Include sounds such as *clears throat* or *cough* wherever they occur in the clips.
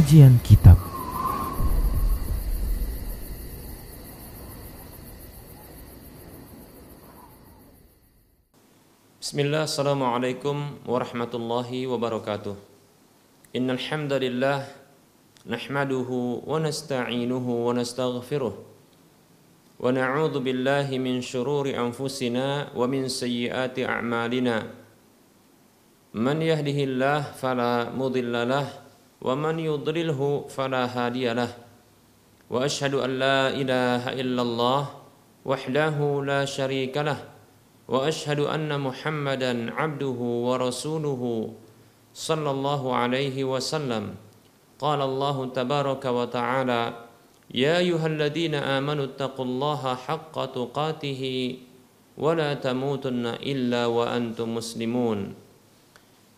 Kajian Kitab. Bismillah, Assalamualaikum warahmatullahi wabarakatuh. Innal hamdalillah nahmaduhu wa nasta'inuhu wa nastaghfiruh. Wa na'udzu billahi min shururi anfusina wa min sayyiati a'malina. Man yahdihillah fala mudilla man yudlilhu fala hadiya lah wa ashhadu an la ilaha illallah wahdahu la syarika lah وأشهد أن محمدا عبده ورسوله صلى الله عليه وسلم. قال الله تبارك وتعالى يا أيها الذين آمنوا اتقوا الله حق تقاته ولا تموتن إلا وأنتم مسلمون.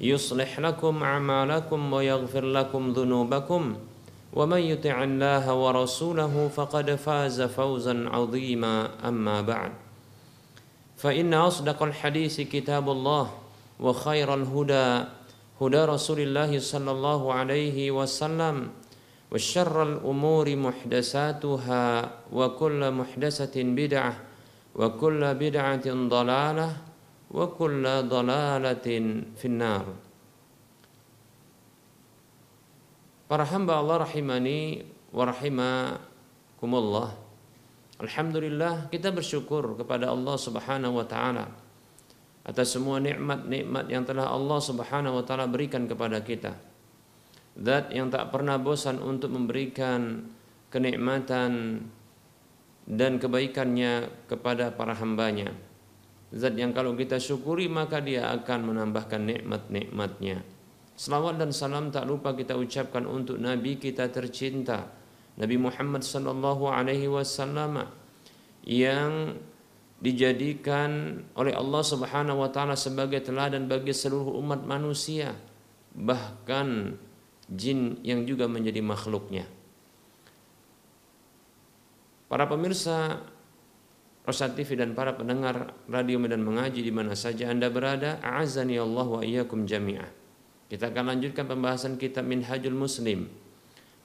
يصلح لكم أعمالكم ويغفر لكم ذنوبكم ومن يطع الله ورسوله فقد فاز فوزا عظيما. أما بعد فإن أصدق الحديث كتاب الله وخير الهدى هدى رسول الله صلى الله عليه وسلم وشر الأمور محدثاتها وكل محدثة بدعة وكل بدعة ضلالة wa kulla dalalatin finnar. Para hamba Allah rahimani wa rahimakumullah. Alhamdulillah kita bersyukur kepada Allah subhanahu wa ta'ala atas semua nikmat-nikmat yang telah Allah subhanahu wa ta'ala berikan kepada kita. Zat yang tak pernah bosan untuk memberikan kenikmatan dan kebaikannya kepada para hambanya. Zat yang kalau kita syukuri maka dia akan menambahkan nikmat-nikmatnya. Selawat dan salam tak lupa kita ucapkan untuk Nabi kita tercinta, Nabi Muhammad sallallahu alaihi wasallam yang dijadikan oleh Allah Subhanahu wa taala sebagai teladan bagi seluruh umat manusia bahkan jin yang juga menjadi makhluknya. Para pemirsa Rosa TV dan para pendengar radio Medan Mengaji di mana saja Anda berada, a'azani Allah wa iyyakum jami'ah. Kita akan lanjutkan pembahasan kitab Minhajul Muslim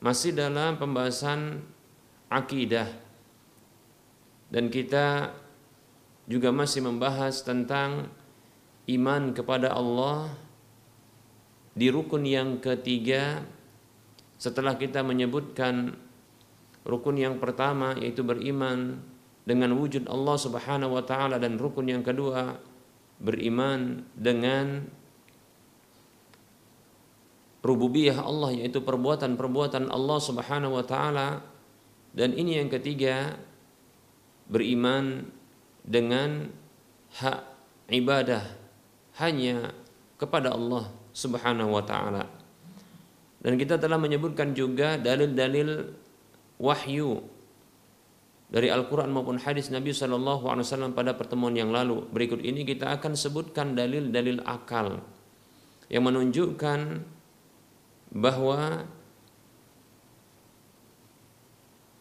masih dalam pembahasan akidah dan kita juga masih membahas tentang iman kepada Allah di rukun yang ketiga setelah kita menyebutkan rukun yang pertama yaitu beriman dengan wujud Allah Subhanahu wa taala dan rukun yang kedua beriman dengan rububiyah Allah yaitu perbuatan-perbuatan Allah Subhanahu wa taala dan ini yang ketiga beriman dengan hak ibadah hanya kepada Allah Subhanahu wa taala. Dan kita telah menyebutkan juga dalil-dalil wahyu dari Al-Quran maupun hadis Nabi Shallallahu Alaihi Wasallam pada pertemuan yang lalu. Berikut ini kita akan sebutkan dalil-dalil akal yang menunjukkan bahwa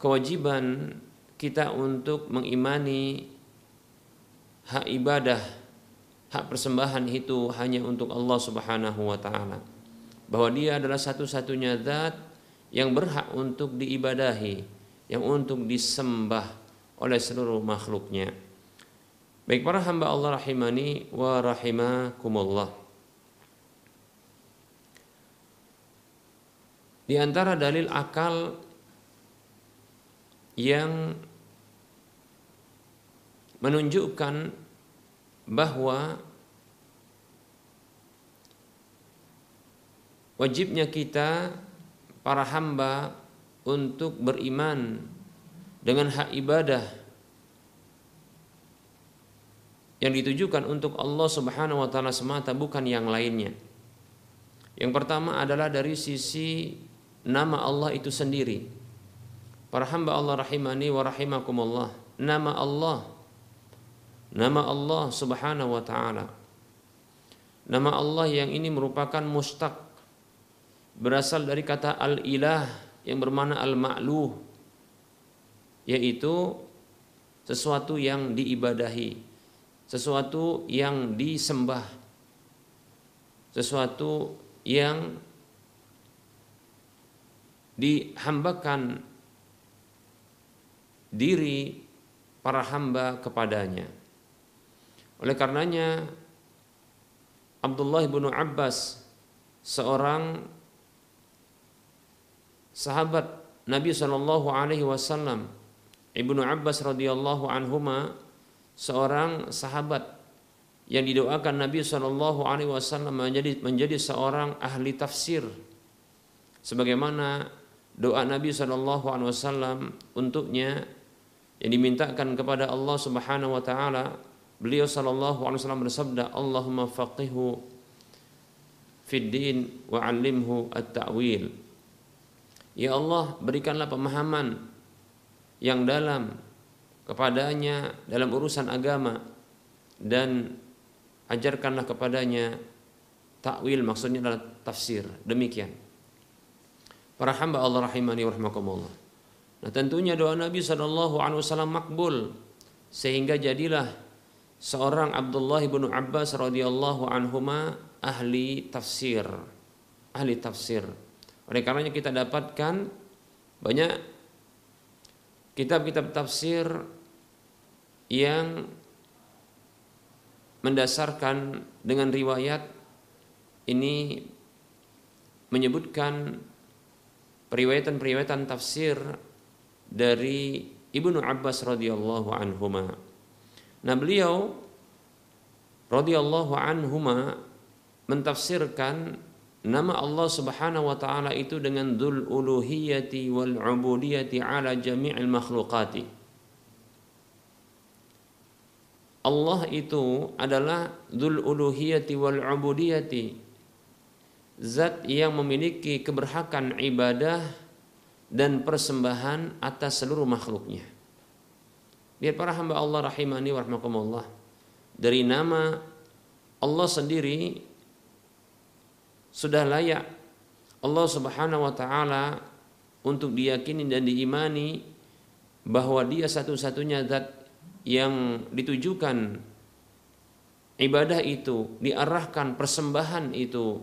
kewajiban kita untuk mengimani hak ibadah, hak persembahan itu hanya untuk Allah Subhanahu wa taala. Bahwa dia adalah satu-satunya zat yang berhak untuk diibadahi, yang untuk disembah oleh seluruh makhluknya. Baik para hamba Allah rahimani wa rahimakumullah. Di antara dalil akal yang menunjukkan bahwa wajibnya kita para hamba untuk beriman dengan hak ibadah yang ditujukan untuk Allah Subhanahu wa taala semata bukan yang lainnya. Yang pertama adalah dari sisi nama Allah itu sendiri. Para hamba Allah rahimani wa rahimakumullah. Nama Allah nama Allah Subhanahu wa taala. Nama Allah yang ini merupakan mustaq berasal dari kata al-ilah yang bermakna al-ma'luh yaitu sesuatu yang diibadahi, sesuatu yang disembah, sesuatu yang dihambakan diri para hamba kepadanya. Oleh karenanya Abdullah bin Abbas seorang sahabat Nabi Shallallahu Alaihi Wasallam Ibnu Abbas radhiyallahu anhuma seorang sahabat yang didoakan Nabi Shallallahu Alaihi Wasallam menjadi menjadi seorang ahli tafsir, sebagaimana doa Nabi Shallallahu Alaihi Wasallam untuknya yang dimintakan kepada Allah Subhanahu Wa Taala. Beliau Shallallahu Alaihi Wasallam bersabda, Allahumma faqihu fid din wa alimhu at-ta'wil. Ya Allah, berikanlah pemahaman yang dalam kepadanya dalam urusan agama dan ajarkanlah kepadanya takwil maksudnya adalah tafsir. Demikian. Para hamba Allah rahimani wa nah tentunya doa Nabi wasallam makbul sehingga jadilah seorang Abdullah bin Abbas radhiyallahu anhuma ahli tafsir. Ahli tafsir oleh karenanya kita dapatkan banyak kitab-kitab tafsir yang mendasarkan dengan riwayat ini menyebutkan periwayatan-periwayatan tafsir dari Ibnu Abbas radhiyallahu anhuma. Nah, beliau radhiyallahu anhuma mentafsirkan Nama Allah Subhanahu wa taala itu dengan dzul uluhiyati wal ubudiyati ala jami'il makhluqati. Allah itu adalah dzul uluhiyati wal ubudiyati. Zat yang memiliki keberhakan ibadah dan persembahan atas seluruh makhluknya. Biar para hamba Allah rahimani wa rahmakumullah. Dari nama Allah sendiri sudah layak. Allah Subhanahu wa taala untuk diyakini dan diimani bahwa dia satu-satunya zat yang ditujukan ibadah itu diarahkan persembahan itu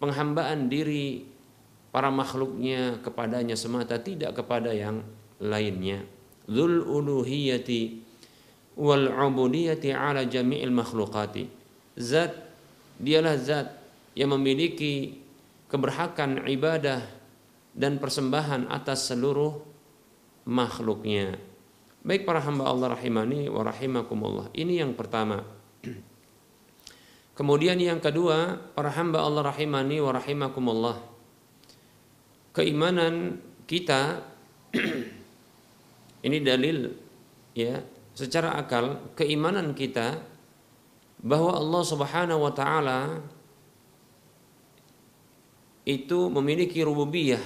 penghambaan diri para makhluknya kepadanya semata tidak kepada yang lainnya. Dzul uluhiyati wal ubudiyati ala jami'il makhluqati. Zat dialah zat yang memiliki keberhakan ibadah dan persembahan atas seluruh makhluknya. Baik para hamba Allah rahimani wa rahimakumullah. Ini yang pertama. Kemudian yang kedua, para hamba Allah rahimani wa rahimakumullah. Keimanan kita *clears throat* ini dalil ya, secara akal keimanan kita bahwa Allah Subhanahu wa taala itu memiliki rububiyah.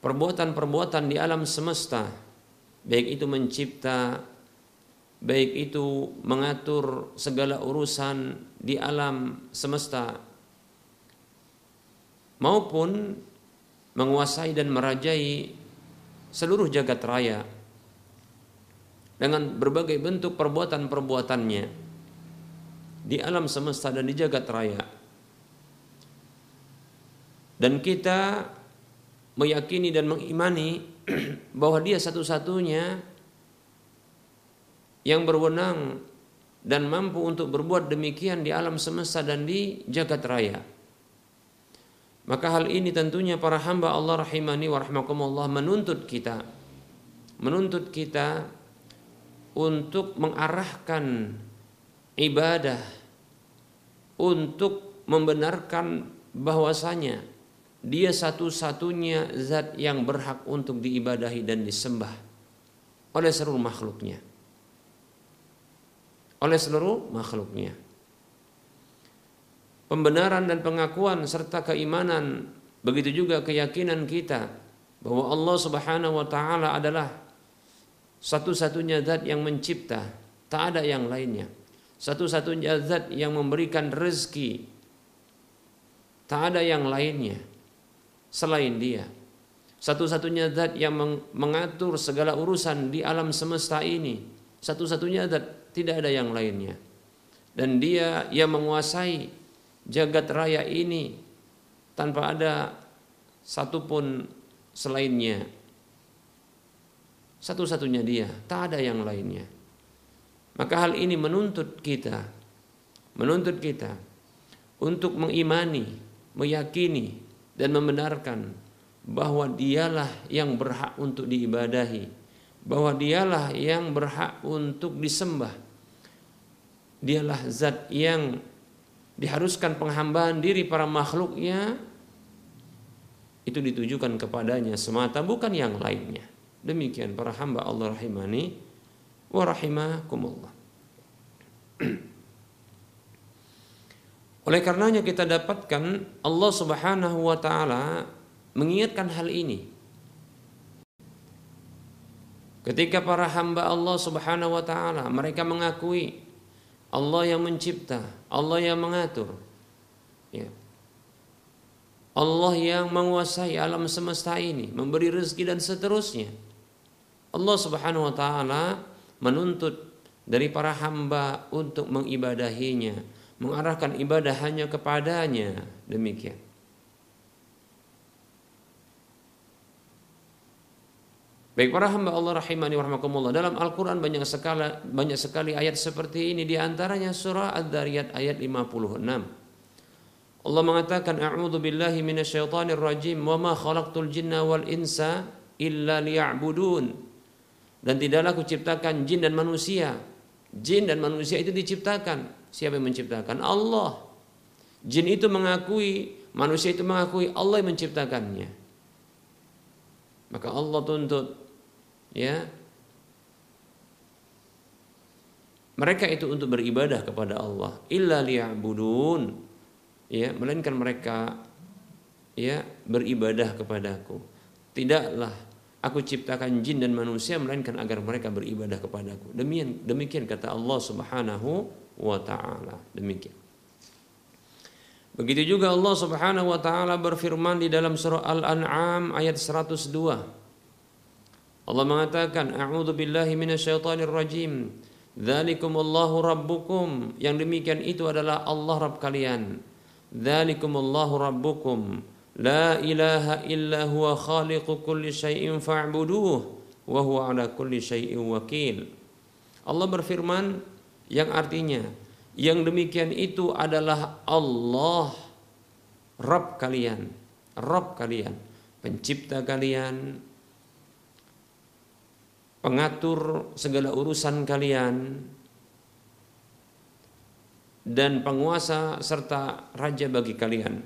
Perbuatan-perbuatan di alam semesta baik itu mencipta baik itu mengatur segala urusan di alam semesta maupun menguasai dan merajai seluruh jagat raya dengan berbagai bentuk perbuatan-perbuatannya di alam semesta dan di jagat raya dan kita meyakini dan mengimani *clears throat* bahwa dia satu-satunya yang berwenang dan mampu untuk berbuat demikian di alam semesta dan di jagat raya. Maka hal ini tentunya para hamba Allah rahimani wa rahmakumullah menuntut kita menuntut kita untuk mengarahkan ibadah untuk membenarkan bahwasanya dia satu-satunya zat yang berhak untuk diibadahi dan disembah oleh seluruh makhluknya. Oleh seluruh makhluknya. Pembenaran dan pengakuan serta keimanan Begitu juga keyakinan kita bahwa Allah Subhanahu wa taala adalah satu-satunya zat yang mencipta, tak ada yang lainnya. Satu-satunya zat yang memberikan rezeki, tak ada yang lainnya selain Dia. Satu-satunya zat yang mengatur segala urusan di alam semesta ini, satu-satunya zat, tidak ada yang lainnya. Dan Dia yang menguasai jagat raya ini tanpa ada satupun selainnya. Satu-satunya dia, tak ada yang lainnya. Maka hal ini menuntut kita, menuntut kita untuk mengimani, meyakini dan membenarkan bahwa dialah yang berhak untuk diibadahi, bahwa dialah yang berhak untuk disembah. Dialah zat yang diharuskan penghambaan diri para makhluknya itu ditujukan kepadanya semata bukan yang lainnya. Demikian para hamba Allah rahimani wa rahimakumullah. Oleh karenanya kita dapatkan Allah Subhanahu wa taala mengingatkan hal ini. Ketika para hamba Allah Subhanahu wa taala mereka mengakui Allah yang mencipta, Allah yang mengatur. Ya. Allah yang menguasai alam semesta ini, memberi rezeki dan seterusnya. Allah Subhanahu wa taala menuntut dari para hamba untuk mengibadahinya, mengarahkan ibadah hanya kepadanya. Demikian. Baik para hamba Allah rahimani wa rahmakumullah. Dalam Al-Qur'an banyak sekali banyak sekali ayat seperti ini di antaranya surah Ad-Dariyat ayat 56. Allah mengatakan a'udzu billahi minasyaitonir rajim wa ma khalaqtul jinna wal insa illa liya'budun dan tidaklah aku ciptakan jin dan manusia jin dan manusia itu diciptakan siapa yang menciptakan? Allah. Jin itu mengakui manusia itu mengakui Allah yang menciptakannya. Maka Allah tuntut ya. Mereka itu untuk beribadah kepada Allah. Illa liya'budun ya. Melainkan mereka ya beribadah kepadaku. Tidaklah aku ciptakan jin dan manusia melainkan agar mereka beribadah kepadaku. Demikian demikian kata Allah Subhanahu wa taala demikian Begitu juga Allah Subhanahu wa taala berfirman di dalam surah Al-An'am ayat 102. Allah mengatakan, "A'udzu billahi minasyaitonir rajim. Dzalikumullahu rabbukum." Yang demikian itu adalah Allah Rabb kalian. Dzalikumullahu rabbukum la ilaha illa huwa khaliqu kulli syai'in fa'buduh wa huwa ala kulli syai'in wakil. Allah berfirman yang artinya yang demikian itu adalah Allah Rabb kalian, Rabb kalian, pencipta kalian, pengatur segala urusan kalian, dan penguasa serta raja bagi kalian.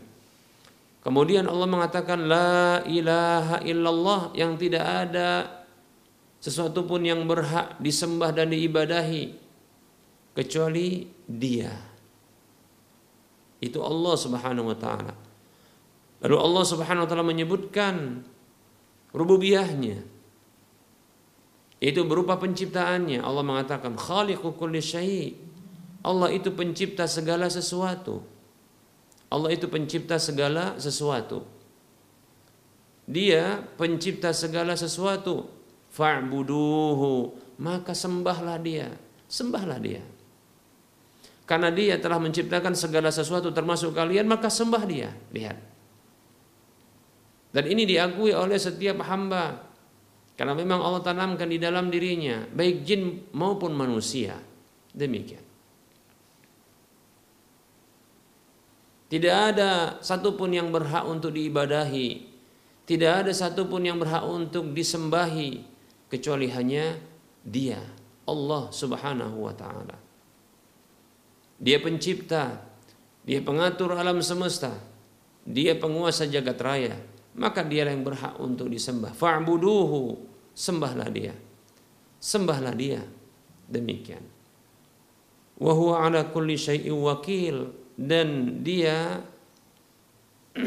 Kemudian Allah mengatakan la ilaha illallah yang tidak ada sesuatu pun yang berhak disembah dan diibadahi kecuali Dia. Itu Allah Subhanahu wa taala. Lalu Allah Subhanahu wa taala menyebutkan rububiyahnya. Itu berupa penciptaannya. Allah mengatakan khaliqu kulli Allah itu pencipta segala sesuatu. Allah itu pencipta segala sesuatu. Dia pencipta segala sesuatu. Fa'buduhu. Maka sembahlah dia. Sembahlah dia. Karena dia telah menciptakan segala sesuatu termasuk kalian, maka sembah dia. Lihat. Dan ini diakui oleh setiap hamba. Karena memang Allah tanamkan di dalam dirinya, baik jin maupun manusia. Demikian. Tidak ada satupun yang berhak untuk diibadahi. Tidak ada satupun yang berhak untuk disembahi. Kecuali hanya dia. Allah subhanahu wa ta'ala. Dia pencipta, dia pengatur alam semesta, dia penguasa jagat raya, maka dia yang berhak untuk disembah. Fa'buduhu, sembahlah dia. Sembahlah dia. Demikian. Wa huwa ala kulli syai'in wakil dan dia *clears throat*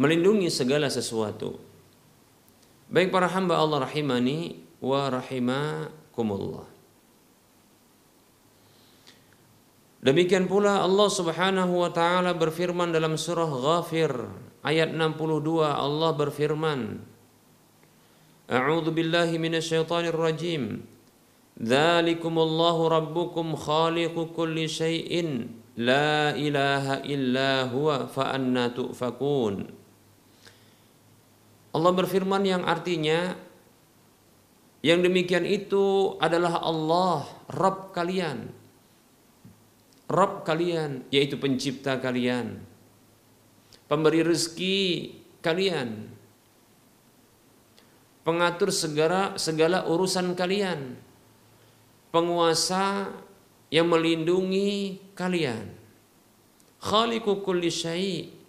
melindungi segala sesuatu Baik para hamba Allah rahimani wa rahimakumullah. Demikian pula Allah Subhanahu wa taala berfirman dalam surah Ghafir ayat 62 Allah berfirman A'udzu billahi minasyaitonir rajim. Dzalikumullahu rabbukum khaliqu kulli syai'in. La ilaha illa huwa fa anna tu'fakun Allah berfirman yang artinya yang demikian itu adalah Allah Rabb kalian. Rabb kalian yaitu pencipta kalian. Pemberi rezeki kalian. Pengatur segala segala urusan kalian. Penguasa yang melindungi kalian. Khaliqu kulli syai'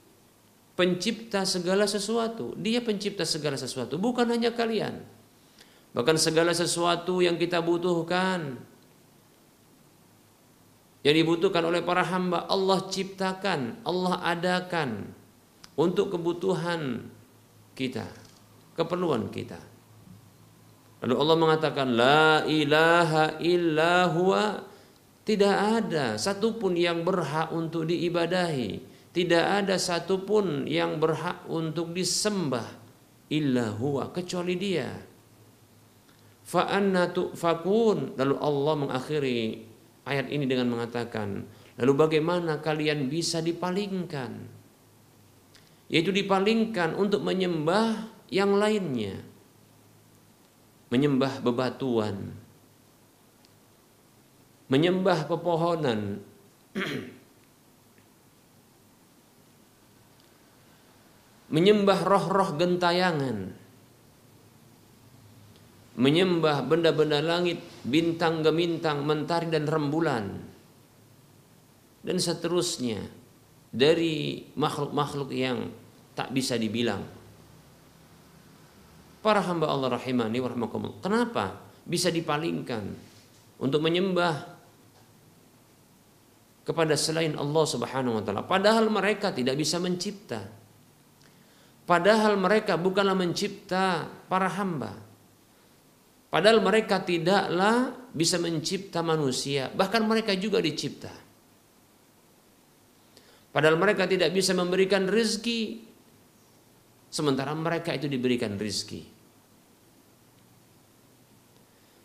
pencipta segala sesuatu. Dia pencipta segala sesuatu, bukan hanya kalian. Bahkan segala sesuatu yang kita butuhkan yang dibutuhkan oleh para hamba Allah ciptakan, Allah adakan untuk kebutuhan kita, keperluan kita. Lalu Allah mengatakan la ilaha illa huwa tidak ada satupun yang berhak untuk diibadahi, tidak ada satupun yang berhak untuk disembah illa huwa kecuali dia. Fa anna lalu Allah mengakhiri ayat ini dengan mengatakan lalu bagaimana kalian bisa dipalingkan? Yaitu dipalingkan untuk menyembah yang lainnya. Menyembah bebatuan, menyembah pepohonan, *clears throat* menyembah roh-roh gentayangan, menyembah benda-benda langit, bintang gemintang, mentari dan rembulan, dan seterusnya dari makhluk-makhluk yang tak bisa dibilang para hamba Allah rahimani warahmatullah. Kenapa bisa dipalingkan untuk menyembah kepada selain Allah Subhanahu wa taala padahal mereka tidak bisa mencipta. Padahal mereka bukanlah mencipta para hamba. Padahal mereka tidaklah bisa mencipta manusia, bahkan mereka juga dicipta. Padahal mereka tidak bisa memberikan rezeki sementara mereka itu diberikan rizki.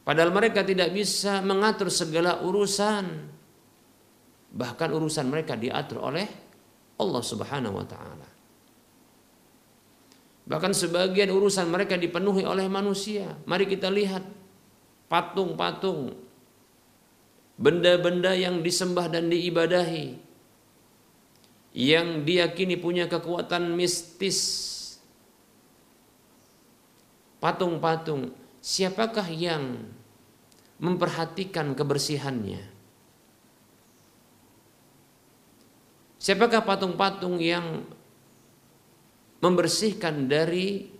Padahal mereka tidak bisa mengatur segala urusan. Bahkan urusan mereka diatur oleh Allah Subhanahu wa taala. Bahkan sebagian urusan mereka dipenuhi oleh manusia. Mari kita lihat patung-patung benda-benda yang disembah dan diibadahi yang diyakini punya kekuatan mistis patung-patung, siapakah yang memperhatikan kebersihannya? Siapakah patung-patung yang membersihkan dari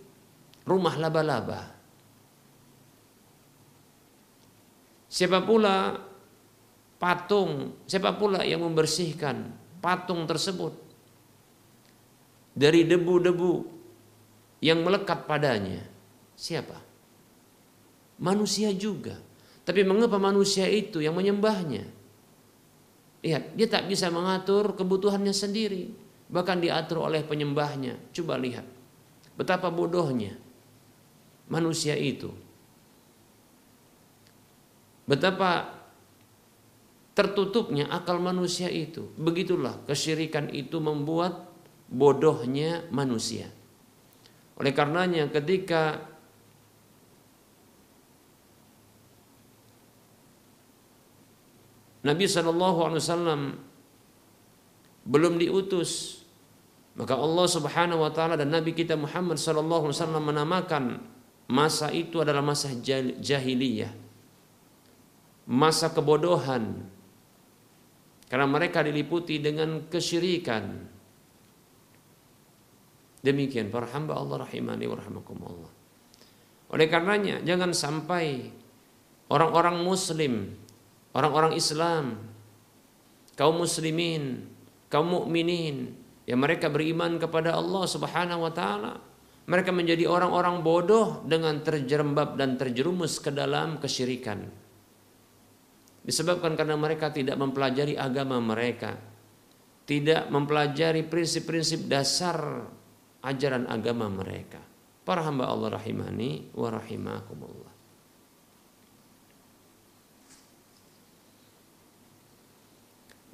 rumah laba-laba? Siapa pula patung, siapa pula yang membersihkan patung tersebut dari debu-debu yang melekat padanya? Siapa? Manusia juga. Tapi mengapa manusia itu yang menyembahnya? Lihat, dia tak bisa mengatur kebutuhannya sendiri. Bahkan diatur oleh penyembahnya. Coba lihat. Betapa bodohnya manusia itu. Betapa tertutupnya akal manusia itu. Begitulah kesyirikan itu membuat bodohnya manusia. Oleh karenanya ketika Nabi SAW belum diutus maka Allah Subhanahu wa taala dan Nabi kita Muhammad sallallahu alaihi wasallam menamakan masa itu adalah masa jahiliyah. Masa kebodohan. Karena mereka diliputi dengan kesyirikan. Demikian para hamba Allah rahimani wa rahimakumullah. Oleh karenanya jangan sampai orang-orang muslim orang-orang Islam, kaum muslimin, kaum mukminin Ya mereka beriman kepada Allah Subhanahu wa taala. Mereka menjadi orang-orang bodoh dengan terjerembab dan terjerumus ke dalam kesyirikan. Disebabkan karena mereka tidak mempelajari agama mereka. Tidak mempelajari prinsip-prinsip dasar ajaran agama mereka. Para hamba Allah rahimani wa rahimakumullah.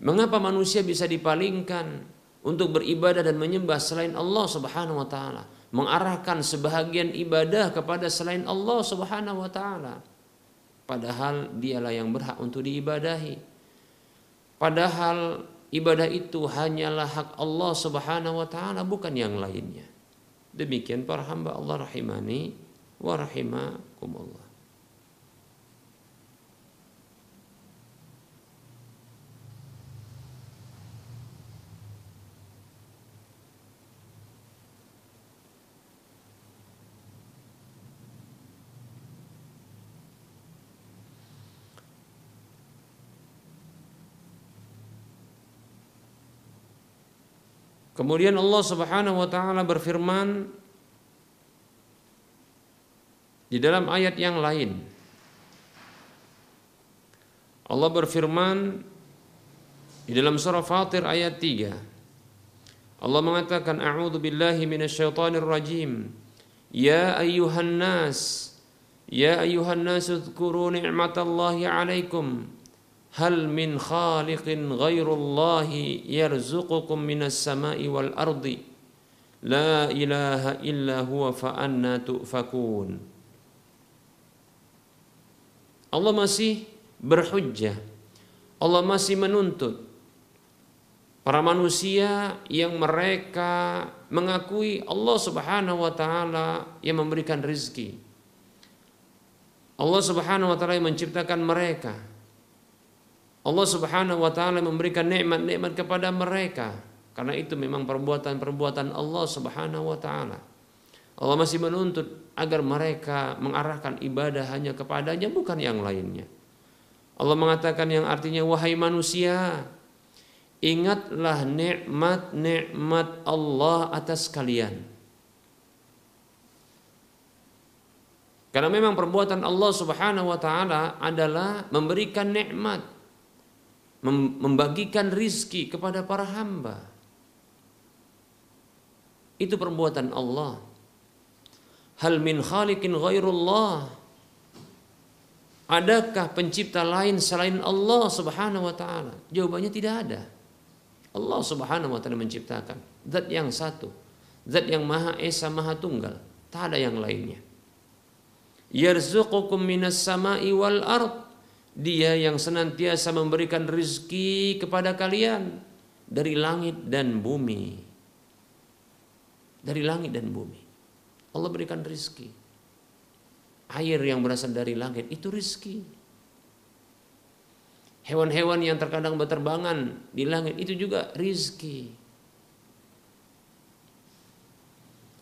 Mengapa manusia bisa dipalingkan untuk beribadah dan menyembah selain Allah Subhanahu wa taala, mengarahkan sebahagian ibadah kepada selain Allah Subhanahu wa taala. Padahal dialah yang berhak untuk diibadahi. Padahal ibadah itu hanyalah hak Allah Subhanahu wa taala bukan yang lainnya. Demikian para hamba Allah rahimani wa rahimakumullah. Kemudian Allah Subhanahu wa taala berfirman di dalam ayat yang lain. Allah berfirman di dalam surah Fatir ayat 3. Allah mengatakan a'udzu billahi minasyaitonir rajim. Ya ayyuhan nas, ya ayyuhan nas dzkuru ni'matallahi 'alaikum hal min khaliqin ghairullahi yarzuqukum minas sama'i wal ardi. La ilaha illa huwa fa anna Allah masih berhujjah. Allah masih menuntut para manusia yang mereka mengakui Allah Subhanahu wa taala yang memberikan rizki. Allah Subhanahu wa taala yang menciptakan mereka Allah Subhanahu wa taala memberikan nikmat-nikmat kepada mereka karena itu memang perbuatan-perbuatan Allah Subhanahu wa taala. Allah masih menuntut agar mereka mengarahkan ibadah hanya kepadanya bukan yang lainnya. Allah mengatakan yang artinya wahai manusia ingatlah nikmat-nikmat Allah atas kalian. Karena memang perbuatan Allah Subhanahu wa taala adalah memberikan nikmat membagikan rizki kepada para hamba. Itu perbuatan Allah. Hal min khaliqin ghairullah. Adakah pencipta lain selain Allah Subhanahu wa taala? Jawabannya tidak ada. Allah Subhanahu wa taala menciptakan zat yang satu, zat yang Maha Esa, Maha Tunggal, tak ada yang lainnya. Yarzuqukum minas sama'i wal ard dia yang senantiasa memberikan rizki kepada kalian dari langit dan bumi. Dari langit dan bumi. Allah berikan rizki. Air yang berasal dari langit itu rizki. Hewan-hewan yang terkadang berterbangan di langit itu juga rizki.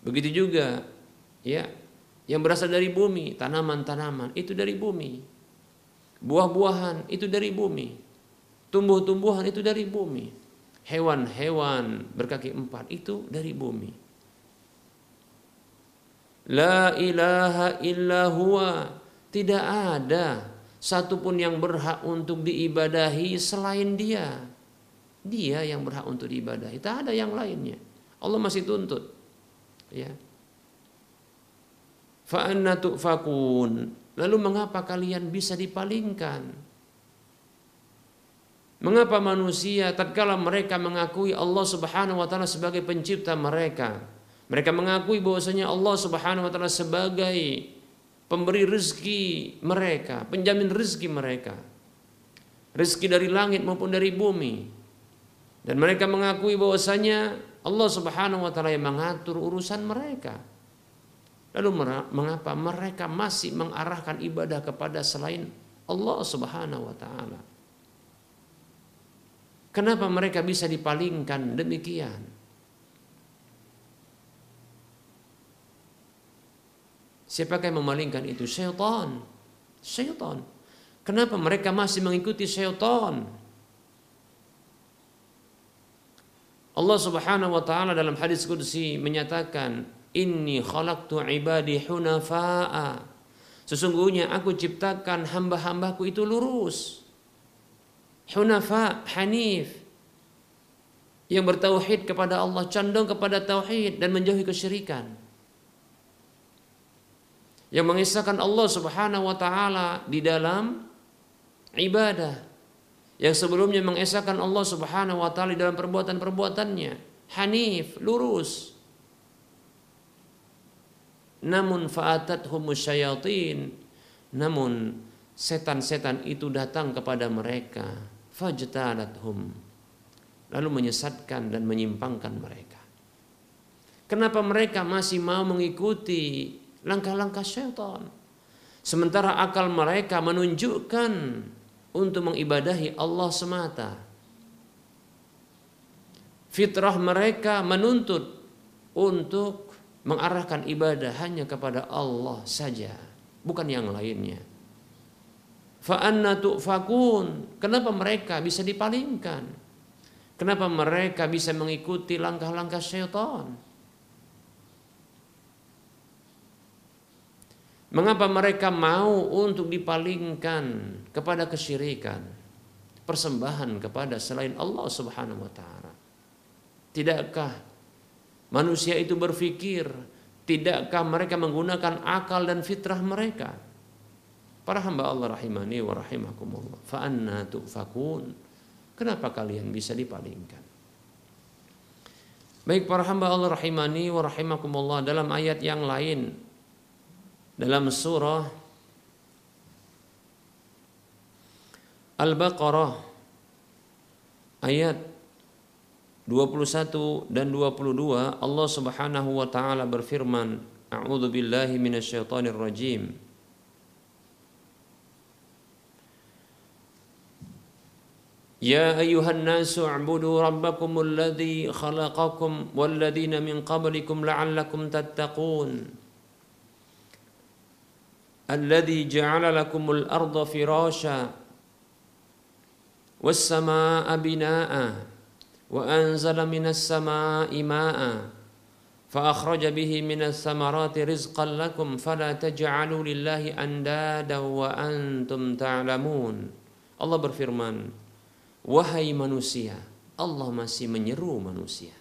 Begitu juga ya yang berasal dari bumi, tanaman-tanaman itu dari bumi. Buah-buahan itu dari bumi. Tumbuh-tumbuhan itu dari bumi. Hewan-hewan berkaki empat itu dari bumi. La ilaha illa huwa. Tidak ada satupun yang berhak untuk diibadahi selain dia. Dia yang berhak untuk diibadahi. Tak ada yang lainnya. Allah masih tuntut. Ya. Fa'anna tu'fakun. Lalu mengapa kalian bisa dipalingkan? Mengapa manusia tatkala mereka mengakui Allah Subhanahu wa taala sebagai pencipta mereka, mereka mengakui bahwasanya Allah Subhanahu wa taala sebagai pemberi rezeki mereka, penjamin rezeki mereka. Rezeki dari langit maupun dari bumi. Dan mereka mengakui bahwasanya Allah Subhanahu wa taala yang mengatur urusan mereka. Lalu mengapa mereka masih mengarahkan ibadah kepada selain Allah Subhanahu wa taala? Kenapa mereka bisa dipalingkan demikian? Siapakah yang memalingkan itu? Syaitan. Syaitan. Kenapa mereka masih mengikuti syaitan? Allah Subhanahu wa taala dalam hadis qudsi menyatakan, "Inni khalaqtu ibadi hunafa'a." Sesungguhnya aku ciptakan hamba-hambaku itu lurus. Hunafa, hanif. Yang bertauhid kepada Allah, condong kepada tauhid dan menjauhi kesyirikan. Yang mengisahkan Allah Subhanahu wa taala di dalam ibadah yang sebelumnya mengesahkan Allah Subhanahu wa taala dalam perbuatan-perbuatannya, hanif, lurus. Namun fa'atathum syayatin, namun setan-setan itu datang kepada mereka, fajtalathum. Lalu menyesatkan dan menyimpangkan mereka. Kenapa mereka masih mau mengikuti langkah-langkah syaitan? Sementara akal mereka menunjukkan untuk mengibadahi Allah semata. Fitrah mereka menuntut untuk mengarahkan ibadah hanya kepada Allah saja, bukan yang lainnya. Fa'anna tu'fakun. Kenapa mereka bisa dipalingkan? Kenapa mereka bisa mengikuti langkah-langkah syaitan? Mengapa mereka mau untuk dipalingkan kepada kesyirikan, persembahan kepada selain Allah Subhanahu wa taala? Tidakkah manusia itu berpikir, tidakkah mereka menggunakan akal dan fitrah mereka? Para hamba Allah rahimani wa rahimakumullah. Fa anna tufakun? Kenapa kalian bisa dipalingkan? Baik para hamba Allah rahimani wa rahimakumullah dalam ayat yang lain dalam surah Al-Baqarah ayat 21 dan 22 Allah Subhanahu wa taala berfirman A'udzu billahi minasyaitonir rajim يا أيها الناس اعبدوا ربكم الذي خلقكم والذين من قبلكم لعلكم تتقون الذي جعل لكم الأرض فراشا والسماء بناء وأنزل من السماء ماء فأخرج به من الثمرات رزقا لكم فلا تجعلوا لله وأنتم تعلمون Allah berfirman wahai manusia Allah masih menyeru manusia.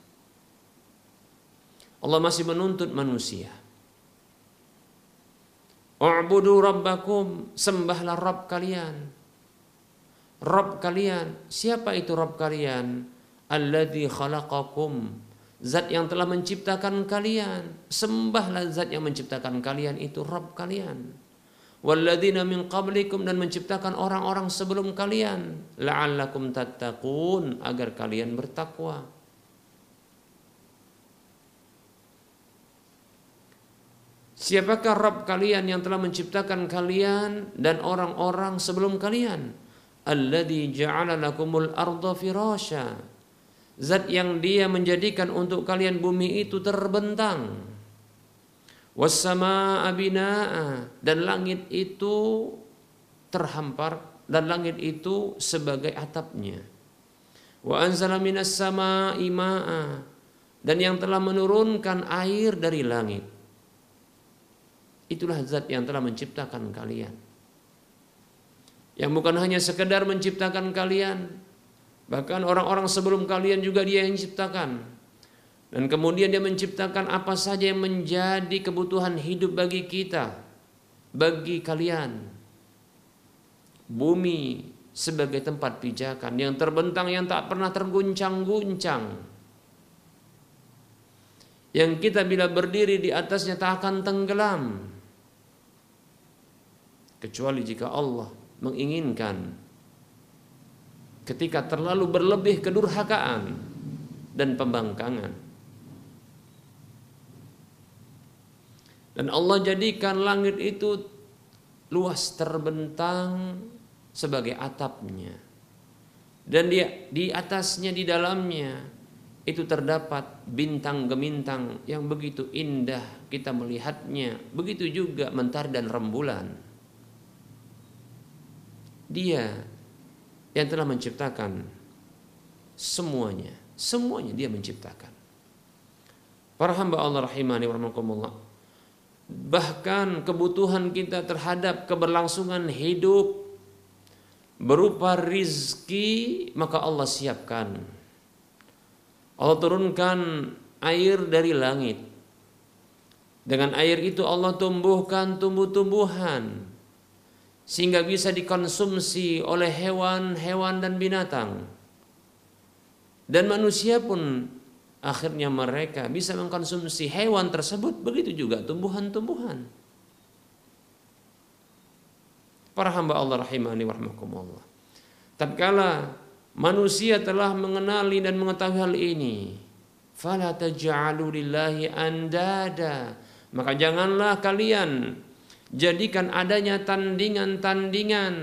Allah masih menuntut manusia. U'budu rabbakum sembahlah Rabb kalian. Rabb kalian siapa itu Rabb kalian? Alladzi khalaqakum, zat yang telah menciptakan kalian. Sembahlah zat yang menciptakan kalian itu Rabb kalian. Walladzina min qablikum dan menciptakan orang-orang sebelum kalian. La'allakum tattaqun, agar kalian bertakwa. Siapakah Rabb kalian yang telah menciptakan kalian dan orang-orang sebelum kalian? Alladhi ja'ala lakumul arda firasha. Zat yang dia menjadikan untuk kalian bumi itu terbentang. Wassama abina'a. Dan langit itu terhampar. Dan langit itu sebagai atapnya. Wa anzala sama. Dan yang telah menurunkan air dari langit Itulah zat yang telah menciptakan kalian. Yang bukan hanya sekedar menciptakan kalian, bahkan orang-orang sebelum kalian juga dia yang menciptakan. Dan kemudian dia menciptakan apa saja yang menjadi kebutuhan hidup bagi kita, bagi kalian. Bumi sebagai tempat pijakan yang terbentang yang tak pernah terguncang-guncang. Yang kita bila berdiri di atasnya tak akan tenggelam kecuali jika Allah menginginkan ketika terlalu berlebih kedurhakaan dan pembangkangan. Dan Allah jadikan langit itu luas terbentang sebagai atapnya. Dan di di atasnya di dalamnya itu terdapat bintang gemintang yang begitu indah kita melihatnya begitu juga mentari dan rembulan. Dia yang telah menciptakan semuanya Semuanya dia menciptakan. Para hamba Allah rahimani wa Bahkan kebutuhan kita terhadap keberlangsungan hidup berupa rizki maka Allah siapkan. Allah turunkan air dari langit. Dengan air itu Allah tumbuhkan tumbuh-tumbuhan sehingga bisa dikonsumsi oleh hewan-hewan dan binatang. Dan manusia pun akhirnya mereka bisa mengkonsumsi hewan tersebut, begitu juga tumbuhan-tumbuhan. Para hamba Allah rahimani warahmatullah. Tatkala manusia telah mengenali dan mengetahui hal ini, fala taj'alu lillahi andada. Maka janganlah kalian jadikan adanya tandingan-tandingan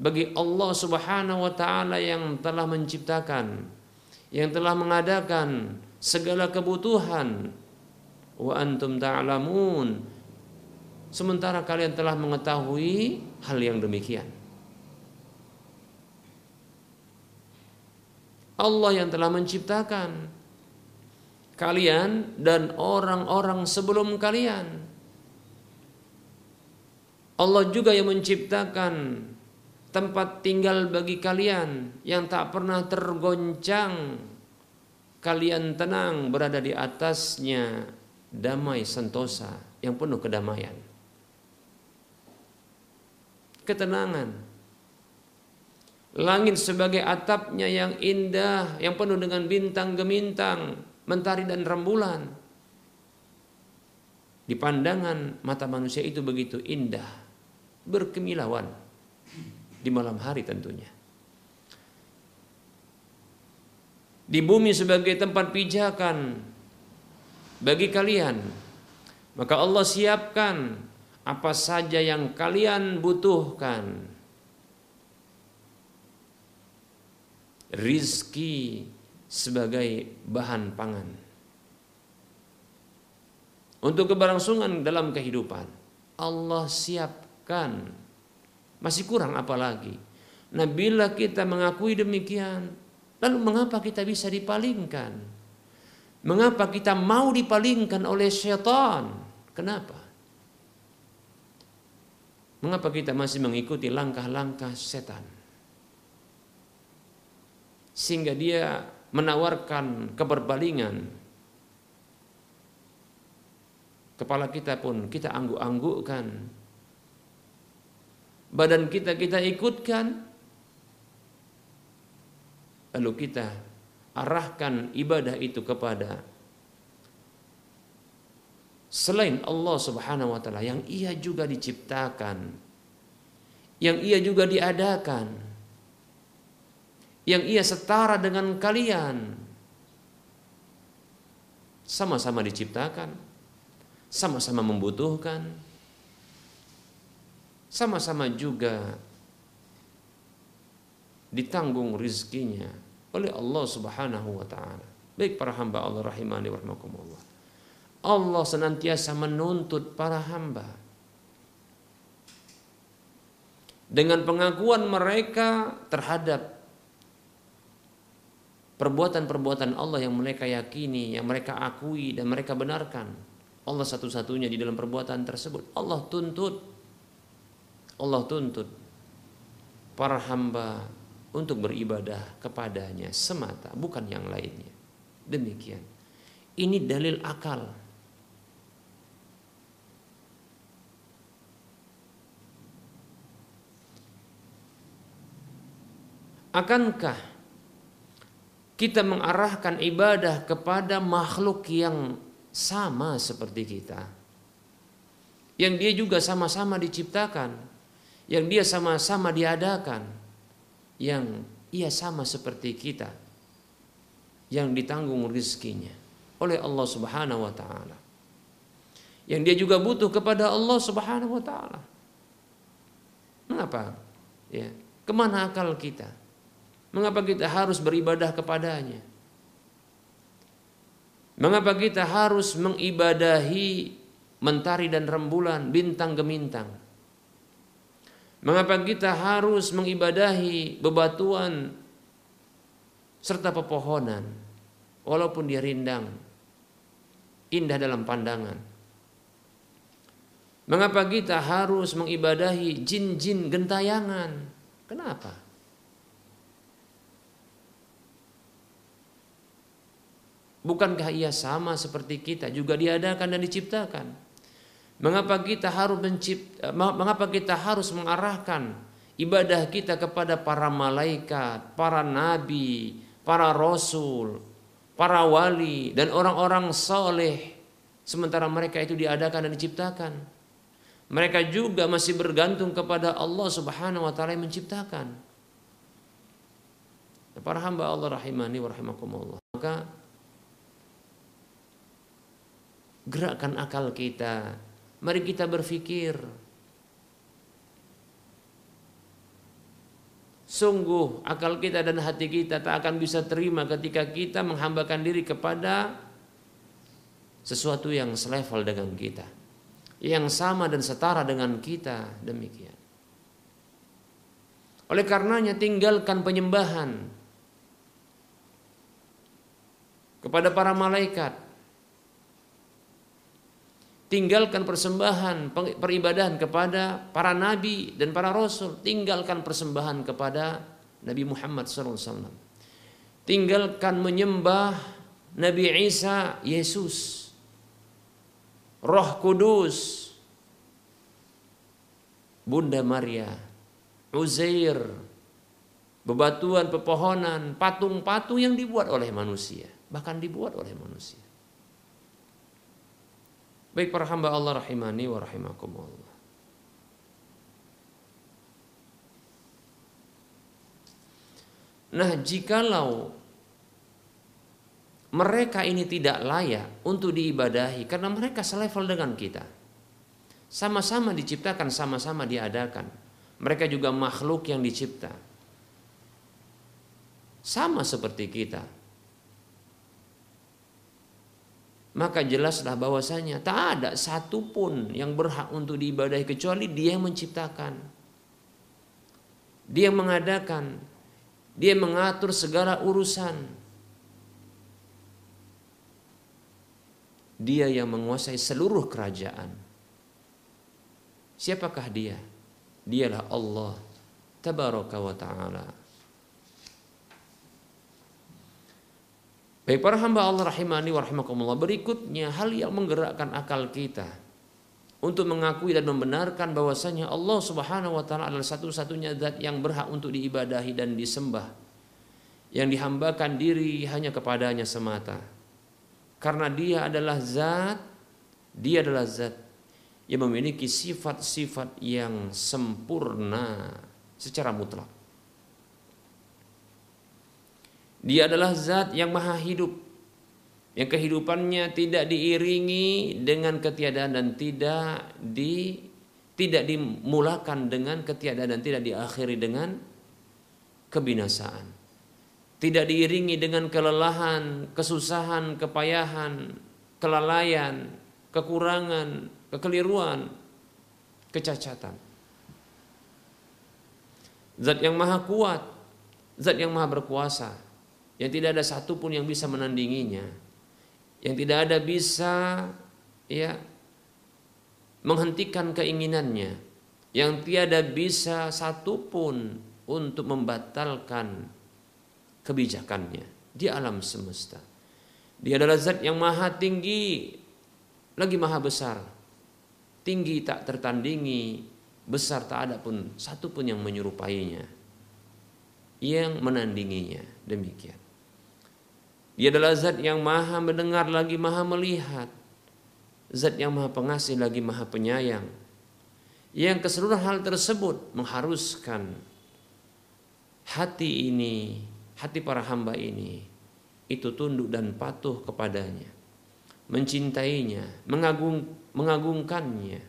bagi Allah Subhanahu wa taala yang telah menciptakan, yang telah mengadakan segala kebutuhan. Wa antum ta'lamun. Sementara kalian telah mengetahui hal yang demikian. Allah yang telah menciptakan kalian dan orang-orang sebelum kalian Allah juga yang menciptakan tempat tinggal bagi kalian yang tak pernah tergoncang. Kalian tenang berada di atasnya damai sentosa yang penuh kedamaian. Ketenangan. Langit sebagai atapnya yang indah, yang penuh dengan bintang gemintang, mentari dan rembulan. Di pandangan mata manusia itu begitu indah berkemilauan di malam hari tentunya. Di bumi sebagai tempat pijakan bagi kalian, maka Allah siapkan apa saja yang kalian butuhkan. Rizki sebagai bahan pangan. Untuk keberlangsungan dalam kehidupan. Allah siap kan masih kurang apalagi. Nah bila kita mengakui demikian lalu mengapa kita bisa dipalingkan? Mengapa kita mau dipalingkan oleh syaitan? Kenapa? Mengapa kita masih mengikuti langkah-langkah setan? Sehingga dia menawarkan keberbalingan. Kepala kita pun kita angguk-anggukkan badan kita kita ikutkan. Lalu kita arahkan ibadah itu kepada selain Allah Subhanahu wa taala yang ia juga diciptakan yang ia juga diadakan yang ia setara dengan kalian. Sama-sama diciptakan sama-sama membutuhkan sama-sama juga ditanggung rizkinya oleh Allah Subhanahu wa taala. Baik para hamba Allah rahimani warahmatullah. Allah senantiasa menuntut para hamba dengan pengakuan mereka terhadap perbuatan-perbuatan Allah yang mereka yakini, yang mereka akui dan mereka benarkan. Allah satu-satunya di dalam perbuatan tersebut. Allah tuntut Allah tuntut para hamba untuk beribadah kepadanya semata, bukan yang lainnya. Demikian. Ini dalil akal. Akankah kita mengarahkan ibadah kepada makhluk yang sama seperti kita? Yang dia juga sama-sama diciptakan yang dia sama-sama diadakan, yang ia sama seperti kita, yang ditanggung rizkinya oleh Allah Subhanahu wa taala. Yang dia juga butuh kepada Allah Subhanahu wa taala. Mengapa? Ya, ke mana akal kita? Mengapa kita harus beribadah kepadanya? Mengapa kita harus mengibadahi mentari dan rembulan, bintang gemintang? Mengapa kita harus mengibadahi bebatuan serta pepohonan? walaupun dia rindang, indah dalam pandangan. Mengapa kita harus mengibadahi jin-jin gentayangan? Kenapa? Bukankah ia sama seperti kita juga diadakan dan diciptakan? Mengapa kita harus mencipta, mengapa kita harus mengarahkan ibadah kita kepada para malaikat, para nabi, para rasul, para wali dan orang-orang soleh sementara mereka itu diadakan dan diciptakan. Mereka juga masih bergantung kepada Allah Subhanahu wa taala yang menciptakan. Para hamba Allah rahimani wa rahimakumullah. Maka gerakkan akal kita. Mari kita berpikir. Sungguh akal kita dan hati kita tak akan bisa terima ketika kita menghambakan diri kepada sesuatu yang selevel dengan kita. Yang sama dan setara dengan kita demikian. Oleh karenanya tinggalkan penyembahan kepada para malaikat, Tinggalkan persembahan peribadahan kepada para nabi dan para rasul. Tinggalkan persembahan kepada Nabi Muhammad SAW. Tinggalkan menyembah Nabi Isa, Yesus, Roh Kudus, Bunda Maria, Uzair, bebatuan, pepohonan, patung-patung yang dibuat oleh manusia, bahkan dibuat oleh manusia. Baik para hamba Allah rahimani wa rahimakumullah. Nah, jikalau mereka ini tidak layak untuk diibadahi karena mereka selevel dengan kita. Sama-sama diciptakan, sama-sama diadakan. Mereka juga makhluk yang dicipta. Sama seperti kita. Maka jelaslah bahwasanya tak ada satupun yang berhak untuk diibadahi kecuali dia yang menciptakan. Dia yang mengadakan, dia yang mengatur segala urusan. Dia yang menguasai seluruh kerajaan. Siapakah dia? Dialah Allah tabaraka wa taala. Baik para hamba Allah rahimani wa rahimakumullah. Berikutnya hal yang menggerakkan akal kita untuk mengakui dan membenarkan bahwasanya Allah Subhanahu wa taala adalah satu-satunya zat yang berhak untuk diibadahi dan disembah. Yang dihambakan diri hanya kepadanya semata. Karena dia adalah zat, dia adalah zat yang memiliki sifat-sifat yang sempurna secara mutlak. Dia adalah zat yang maha hidup. Yang kehidupannya tidak diiringi dengan ketiadaan dan tidak di tidak dimulakan dengan ketiadaan dan tidak diakhiri dengan kebinasaan. Tidak diiringi dengan kelelahan, kesusahan, kepayahan, kelalaian, kekurangan, kekeliruan, kecacatan. Zat yang maha kuat, zat yang maha berkuasa, yang tidak ada satupun yang bisa menandinginya, yang tidak ada bisa ya menghentikan keinginannya, yang tiada bisa satupun untuk membatalkan kebijakannya di alam semesta. Dia adalah zat yang maha tinggi, lagi maha besar. Tinggi tak tertandingi, besar tak ada pun satu pun yang menyerupainya, yang menandinginya. Demikian. Dia adalah zat yang maha mendengar lagi maha melihat. Zat yang maha pengasih lagi maha penyayang. Yang keseluruhan hal tersebut mengharuskan hati ini, hati para hamba ini itu tunduk dan patuh kepadanya. Mencintainya, mengagung, mengagungkannya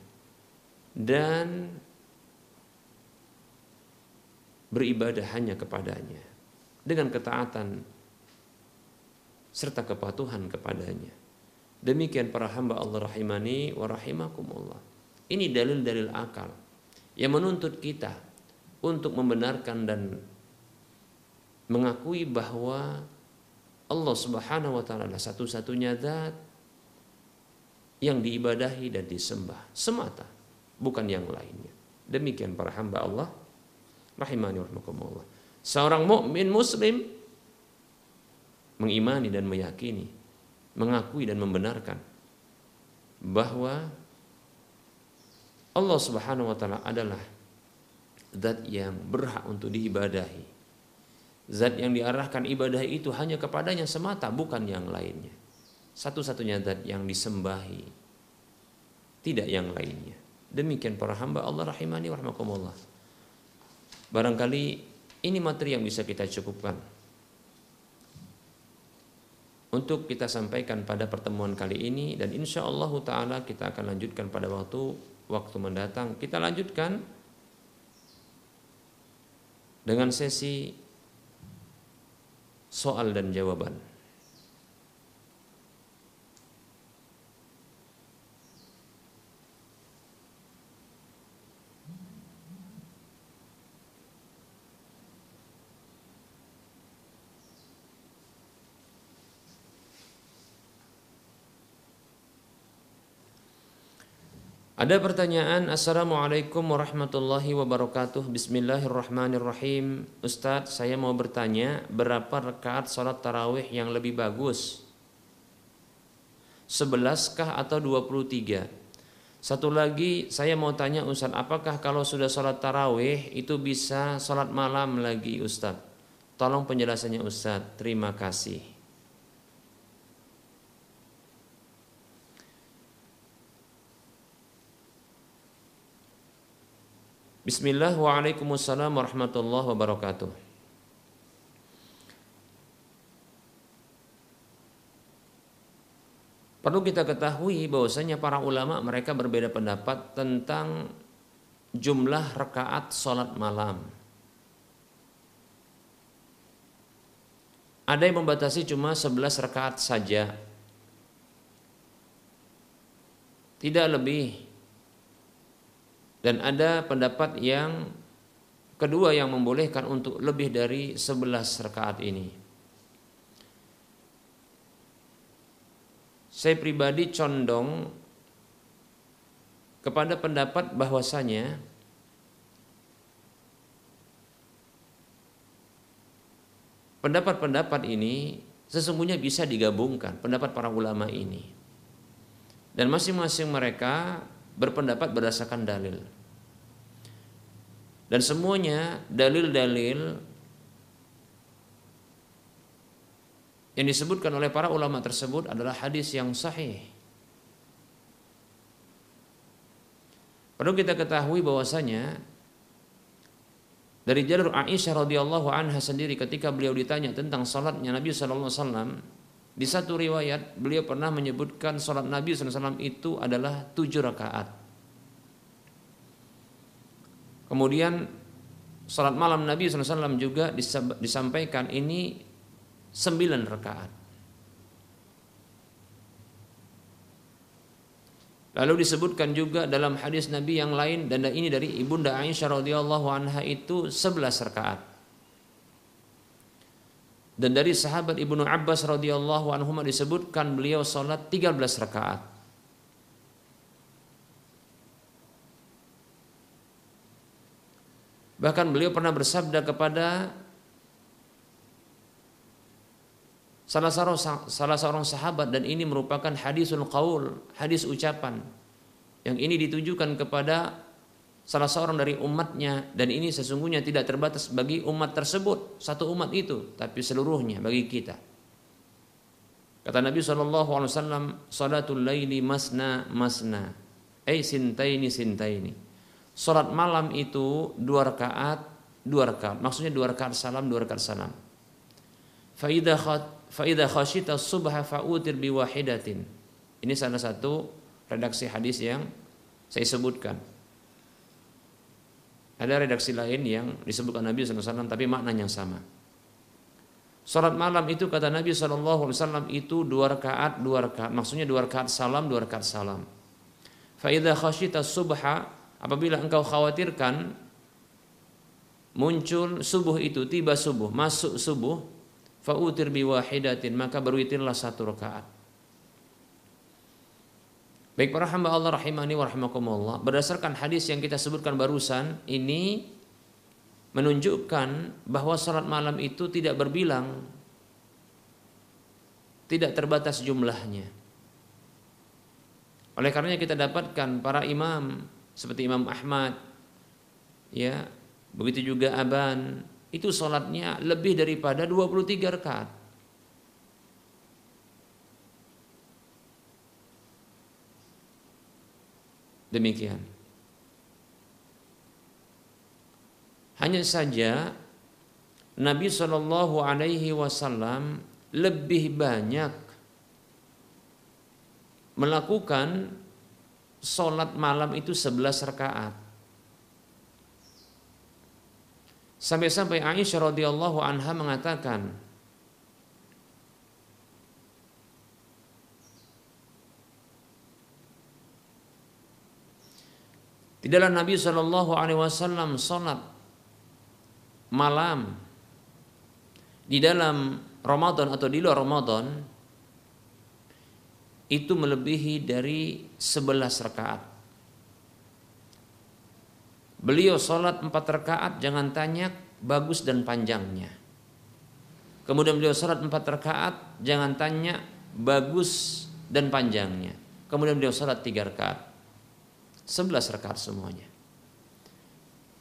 dan beribadah hanya kepadanya dengan ketaatan serta kepatuhan kepadanya. Demikian para hamba Allah rahimani wa rahimakumullah. Ini dalil-dalil akal yang menuntut kita untuk membenarkan dan mengakui bahwa Allah Subhanahu wa taala adalah satu-satunya zat yang diibadahi dan disembah semata, bukan yang lainnya. Demikian para hamba Allah rahimani warahmatullah. Seorang mukmin muslim mengimani dan meyakini, mengakui dan membenarkan bahwa Allah Subhanahu wa taala adalah zat yang berhak untuk diibadahi Zat yang diarahkan ibadah itu hanya kepadanya semata, bukan yang lainnya. Satu-satunya zat yang disembahi, tidak yang lainnya. Demikian para hamba Allah rahimani warahmatullah. Barangkali ini materi yang bisa kita cukupkan untuk kita sampaikan pada pertemuan kali ini dan insya Allah taala kita akan lanjutkan pada waktu waktu mendatang kita lanjutkan dengan sesi soal dan jawaban. Ada pertanyaan Assalamualaikum warahmatullahi wabarakatuh. Bismillahirrahmanirrahim. Ustadz saya mau bertanya Berapa rakaat sholat tarawih yang lebih bagus? 11 kah atau 23 Satu lagi saya mau tanya Ustadz Apakah kalau sudah sholat tarawih Itu bisa sholat malam lagi Ustadz Tolong penjelasannya Ustadz Terima kasih Bismillah Waalaikumsalam warahmatullahi wabarakatuh Perlu kita ketahui bahwasanya para ulama mereka berbeda pendapat tentang jumlah rakaat sholat malam. Ada yang membatasi cuma 11 rakaat saja. Tidak lebih dan ada pendapat yang kedua yang membolehkan untuk lebih dari 11 rakaat ini. Saya pribadi condong kepada pendapat bahwasanya pendapat-pendapat ini sesungguhnya bisa digabungkan pendapat para ulama ini. Dan masing-masing mereka berpendapat berdasarkan dalil. Dan semuanya dalil-dalil yang disebutkan oleh para ulama tersebut adalah hadis yang sahih. Perlu kita ketahui bahwasanya dari jalur Aisyah radhiyallahu anha sendiri ketika beliau ditanya tentang salatnya Nabi sallallahu alaihi wasallam di satu riwayat beliau pernah menyebutkan sholat Nabi SAW itu adalah tujuh rakaat. Kemudian sholat malam Nabi SAW juga disampaikan ini sembilan rakaat. Lalu disebutkan juga dalam hadis Nabi yang lain dan ini dari ibunda Aisyah radhiyallahu anha itu sebelas rakaat. Dan dari sahabat Ibnu Abbas radhiyallahu anhu disebutkan beliau sholat 13 rakaat. Bahkan beliau pernah bersabda kepada salah seorang salah seorang sahabat dan ini merupakan hadisul qaul, hadis ucapan yang ini ditujukan kepada salah seorang dari umatnya. Dan ini sesungguhnya tidak terbatas bagi umat tersebut. Satu umat itu tapi seluruhnya bagi kita. Kata Nabi Wasallam salatul laili masna masna. Eh sintaini sintaini. Salat malam itu dua rakaat dua rakaat. Maksudnya dua rakaat salam dua rakaat salam. Faida faida khashita subha fa'utir biwahidatin ini salah satu redaksi hadis yang saya sebutkan ada redaksi lain yang disebutkan Nabi SAW tapi maknanya sama. Salat malam itu kata Nabi SAW itu dua rakaat, dua rakaat. Maksudnya dua rakaat salam, dua rakaat salam. Faidah khasyita subha apabila engkau khawatirkan muncul subuh itu tiba subuh masuk subuh fa'utir biwahidatin maka berwitirlah satu rakaat. Baik para hamba Allah rahimani wa rahimakumullah, berdasarkan hadis yang kita sebutkan barusan ini menunjukkan bahwa salat malam itu tidak berbilang tidak terbatas jumlahnya. Oleh karenanya kita dapatkan para imam seperti Imam Ahmad ya, begitu juga Aban itu salatnya lebih daripada 23 rakaat. Demikian. Hanya saja Nabi Shallallahu Alaihi Wasallam lebih banyak melakukan sholat malam itu 11 rakaat. Sampai-sampai Aisyah radhiyallahu anha mengatakan, Tidaklah Nabi Shallallahu Alaihi Wasallam sholat malam di dalam Ramadan atau di luar Ramadan itu melebihi dari 11 rakaat. Beliau sholat 4 rakaat jangan tanya bagus dan panjangnya. Kemudian beliau sholat 4 rakaat jangan tanya bagus dan panjangnya. Kemudian beliau sholat 3 rakaat 11 rakaat semuanya.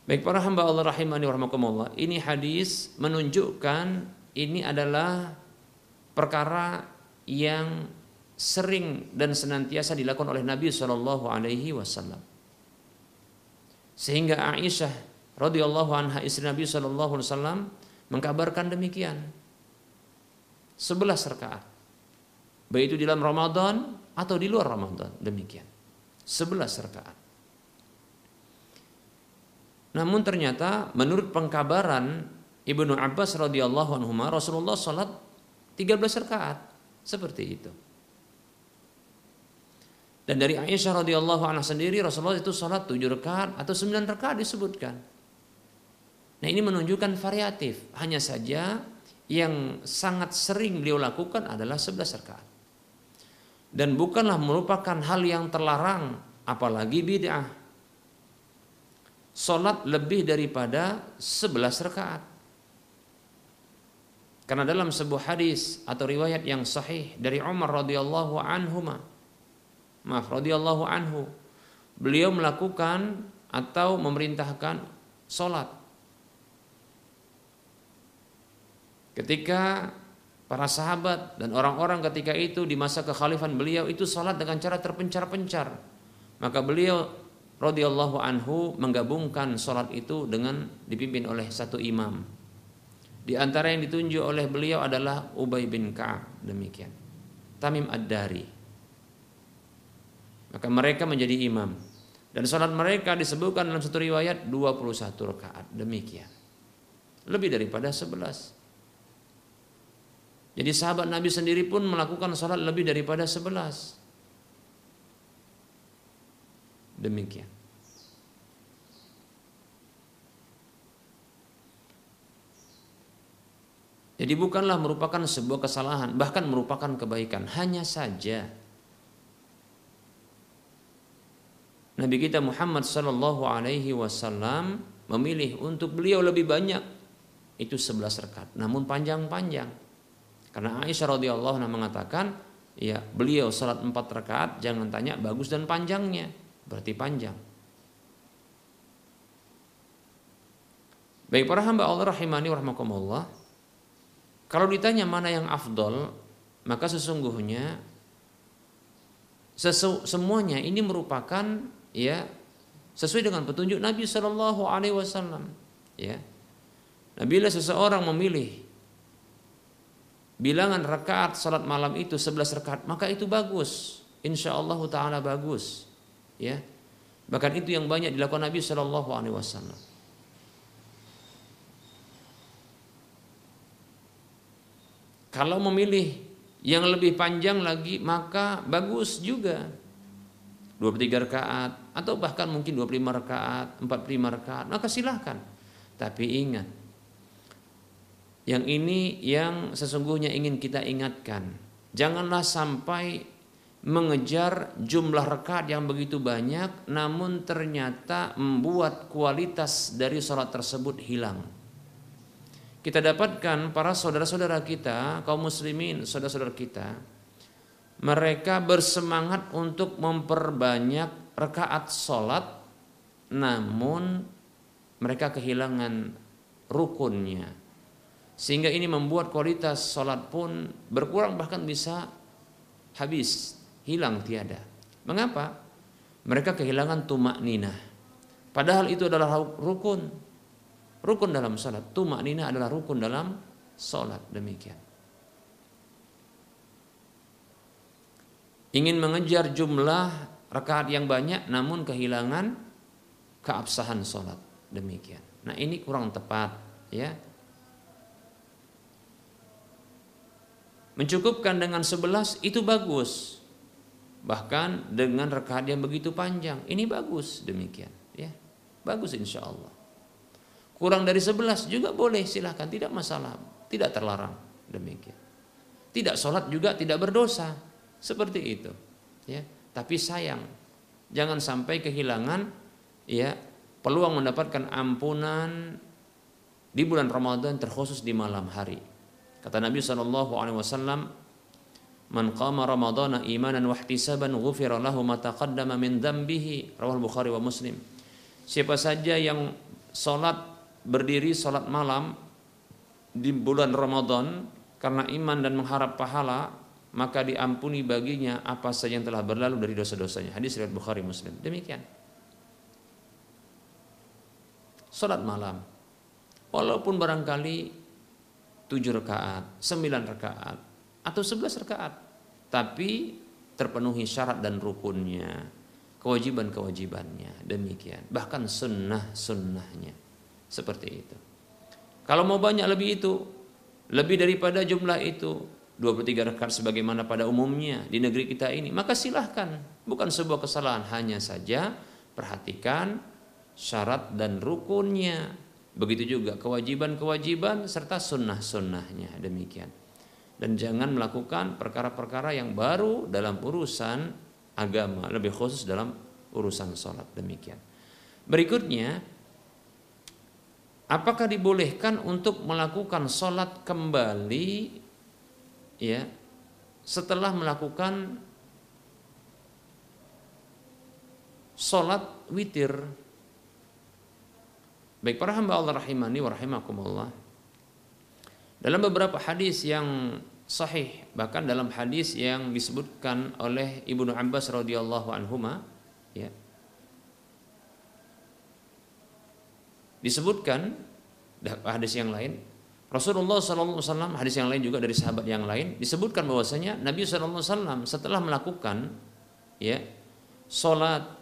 Baik para hamba Allah rahimani wa Ini hadis menunjukkan ini adalah perkara yang sering dan senantiasa dilakukan oleh Nabi Shallallahu Alaihi Wasallam. Sehingga Aisyah radhiyallahu anha istri Nabi Shallallahu Alaihi Wasallam mengkabarkan demikian. Sebelas rakaat. Baik itu di dalam Ramadan atau di luar Ramadan demikian. Sebelas rakaat. Namun ternyata menurut pengkabaran Ibnu Abbas radhiyallahu anhu Rasulullah salat 13 rakaat seperti itu. Dan dari Aisyah radhiyallahu anha sendiri Rasulullah itu salat 7 rakaat atau 9 rakaat disebutkan. Nah, ini menunjukkan variatif. Hanya saja yang sangat sering beliau lakukan adalah 11 rakaat. Dan bukanlah merupakan hal yang terlarang apalagi bid'ah sholat lebih daripada 11 rakaat. Karena dalam sebuah hadis atau riwayat yang sahih dari Umar radhiyallahu anhu maaf radhiyallahu anhu beliau melakukan atau memerintahkan sholat ketika para sahabat dan orang-orang ketika itu di masa kekhalifan beliau itu sholat dengan cara terpencar-pencar maka beliau radhiyallahu anhu menggabungkan sholat itu dengan dipimpin oleh satu imam. Di antara yang ditunjuk oleh beliau adalah Ubay bin Ka'ab demikian. Tamim Ad-Dari. Maka mereka menjadi imam. Dan sholat mereka disebutkan dalam satu riwayat 21 rakaat demikian. Lebih daripada 11. Jadi sahabat Nabi sendiri pun melakukan sholat lebih daripada 11. Demikian. Jadi bukanlah merupakan sebuah kesalahan, bahkan merupakan kebaikan. Hanya saja Nabi kita Muhammad Sallallahu Alaihi Wasallam memilih untuk beliau lebih banyak itu 11 rekat, namun panjang-panjang. Karena Aisyah radhiyallahu anha mengatakan, ya beliau salat 4 rakaat, jangan tanya bagus dan panjangnya berarti panjang. Baik para hamba Allah rahimani warahmatullah. Kalau ditanya mana yang afdol, maka sesungguhnya sesu, semuanya ini merupakan ya sesuai dengan petunjuk Nabi Shallallahu. Ya, bila seseorang memilih bilangan rakaat salat malam itu 11 rakaat, maka itu bagus. Insya Allah Taala bagus ya bahkan itu yang banyak dilakukan Nabi Shallallahu Alaihi Wasallam kalau memilih yang lebih panjang lagi maka bagus juga 23 rakaat atau bahkan mungkin 25 rakaat, 45 rakaat, maka silahkan. Tapi ingat, Yang ini yang sesungguhnya ingin kita ingatkan. Janganlah sampai mengejar jumlah rakaat yang begitu banyak namun ternyata membuat kualitas dari sholat tersebut hilang. Kita dapatkan para saudara-saudara kita, kaum muslimin, saudara-saudara kita, mereka bersemangat untuk memperbanyak rakaat sholat namun mereka kehilangan rukunnya sehingga ini membuat kualitas sholat pun berkurang bahkan bisa habis hilang tiada. Mengapa? Mereka kehilangan tumak nina padahal itu adalah rukun. Rukun dalam sholat tumak nina adalah rukun dalam sholat demikian. Ingin mengejar jumlah rakaat yang banyak namun kehilangan keabsahan sholat demikian. Nah ini kurang tepat ya. Mencukupkan dengan sebelas itu bagus. Bahkan dengan rakaat yang begitu panjang ini bagus demikian ya. Bagus insya Allah. Kurang dari sebelas juga boleh silahkan tidak masalah tidak terlarang demikian. Tidak sholat juga tidak berdosa seperti itu ya tapi sayang jangan sampai kehilangan ya peluang mendapatkan ampunan di bulan Ramadan terkhusus di malam hari kata Nabi Shallallahu alaihi wasallam Man qama ramadana imanan wa ihtisaban ghufira lahu ma taqaddama min dhanbihi rawal Bukhari wa Muslim Siapa saja yang salat berdiri salat malam di bulan Ramadan karena iman dan mengharap pahala maka diampuni baginya apa saja yang telah berlalu dari dosa-dosanya. Hadis riwayat Bukhari Muslim. Demikian. Salat malam. Walaupun barangkali tujuh rakaat, sembilan rakaat, atau sebelas rakaat, tapi terpenuhi syarat dan rukunnya, kewajiban-kewajibannya, demikian. Bahkan sunnah-sunnahnya, seperti itu. Kalau mau banyak lebih itu, lebih daripada jumlah itu, 23 rakaat sebagaimana pada umumnya di negeri kita ini, maka silahkan. Bukan sebuah kesalahan, hanya saja perhatikan syarat dan rukunnya. Begitu juga kewajiban-kewajiban serta sunnah-sunnahnya demikian. Dan jangan melakukan perkara-perkara yang baru dalam urusan agama, lebih khusus dalam urusan sholat demikian. Berikutnya, apakah dibolehkan untuk melakukan sholat kembali ya setelah melakukan sholat witir baik para hamba Allah rahimani wa rahimakumullah. Dalam beberapa hadis yang sahih bahkan dalam hadis yang disebutkan oleh Ibnu Abbas radhiyallahu anhuma ya disebutkan hadis yang lain. Rasulullah SAW hadis yang lain juga dari sahabat yang lain disebutkan bahwasanya Nabi SAW setelah melakukan ya sholat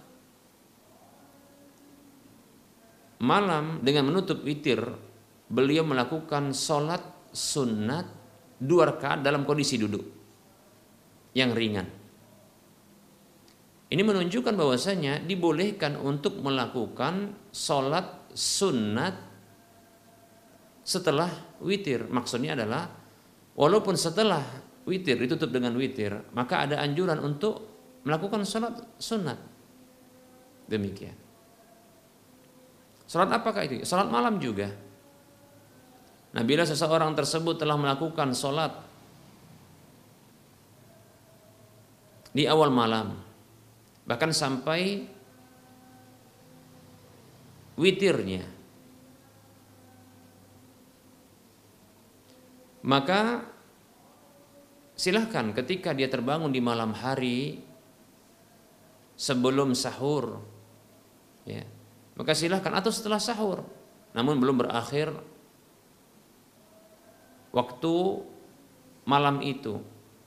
malam dengan menutup witir beliau melakukan sholat sunat dua rakaat dalam kondisi duduk yang ringan. Ini menunjukkan bahwasanya dibolehkan untuk melakukan sholat sunat setelah witir. Maksudnya adalah walaupun setelah witir ditutup dengan witir, maka ada anjuran untuk melakukan sholat sunat. Demikian. Sholat apakah itu? Sholat malam juga. Nah bila seseorang tersebut telah melakukan sholat di awal malam, bahkan sampai witirnya, Maka silahkan ketika dia terbangun di malam hari sebelum sahur ya maka silahkan atau setelah sahur namun belum berakhir waktu malam itu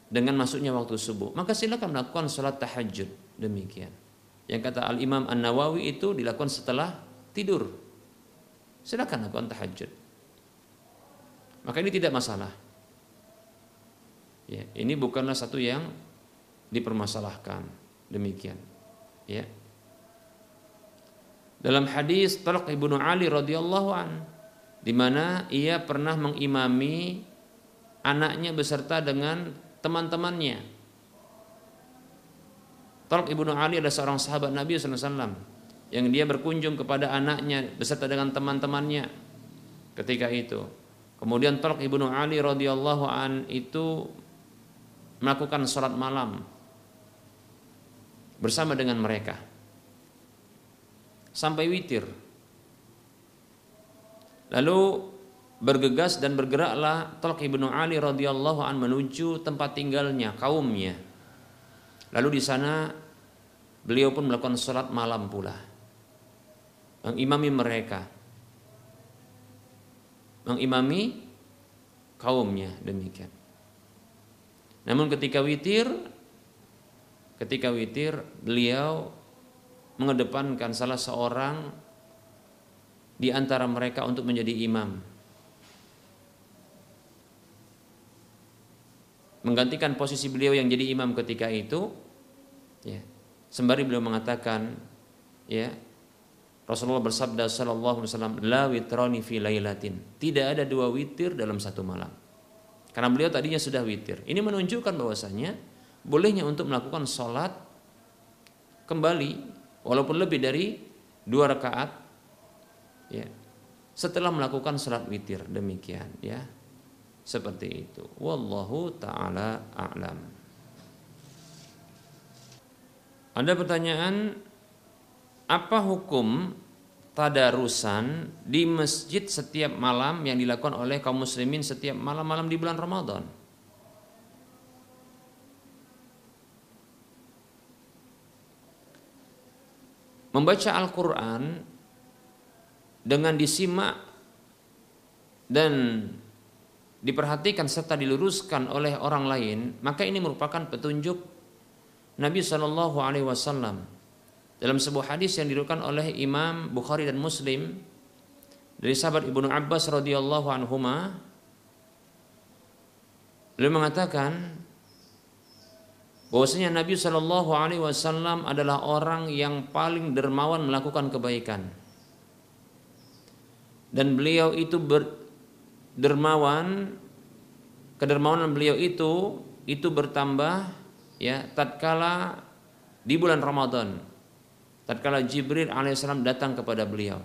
dengan masuknya waktu subuh maka silahkan melakukan sholat tahajud demikian yang kata Al Imam An Nawawi itu dilakukan setelah tidur silahkan lakukan tahajud maka ini tidak masalah. Ya, ini bukanlah satu yang dipermasalahkan. Demikian. Ya. Dalam hadis Talq ibnu Ali radhiyallahu an di mana ia pernah mengimami anaknya beserta dengan teman-temannya. Talq ibnu Ali adalah seorang sahabat Nabi SAW yang dia berkunjung kepada anaknya beserta dengan teman-temannya ketika itu. Kemudian Talq ibnu Ali radhiyallahu an itu melakukan sholat malam bersama dengan mereka sampai witir. Lalu bergegas dan bergeraklah Talq ibnu Ali radhiyallahu an menuju tempat tinggalnya kaumnya. Lalu di sana beliau pun melakukan sholat malam pula, mengimami mereka, mengimami kaumnya demikian. Namun ketika witir, ketika witir beliau mengedepankan salah seorang di antara mereka untuk menjadi imam. Menggantikan posisi beliau yang jadi imam ketika itu ya sembari beliau mengatakan ya Rasulullah bersabda sallallahu alaihi wasallam tidak ada dua witir dalam satu malam. Karena beliau tadinya sudah witir. Ini menunjukkan bahwasanya bolehnya untuk melakukan sholat kembali walaupun lebih dari dua rakaat ya setelah melakukan sholat witir demikian ya seperti itu. Wallahu taala a'lam. Ada pertanyaan apa hukum tadarusan di masjid setiap malam yang dilakukan oleh kaum muslimin setiap malam-malam di bulan Ramadan? Membaca Al-Qur'an dengan disimak dan diperhatikan serta diluruskan oleh orang lain, maka ini merupakan petunjuk Nabi Shallallahu Alaihi Wasallam. Dalam sebuah hadis yang diriwayatkan oleh Imam Bukhari dan Muslim dari sahabat Ibnu Abbas radhiyallahu anhuma beliau mengatakan bahwasanya Nabi Shallallahu Alaihi Wasallam adalah orang yang paling dermawan melakukan kebaikan. Dan beliau itu ber, dermawan kedermawanan beliau itu itu bertambah ya tatkala di bulan Ramadan tatkala Jibril alaihissalam datang kepada beliau.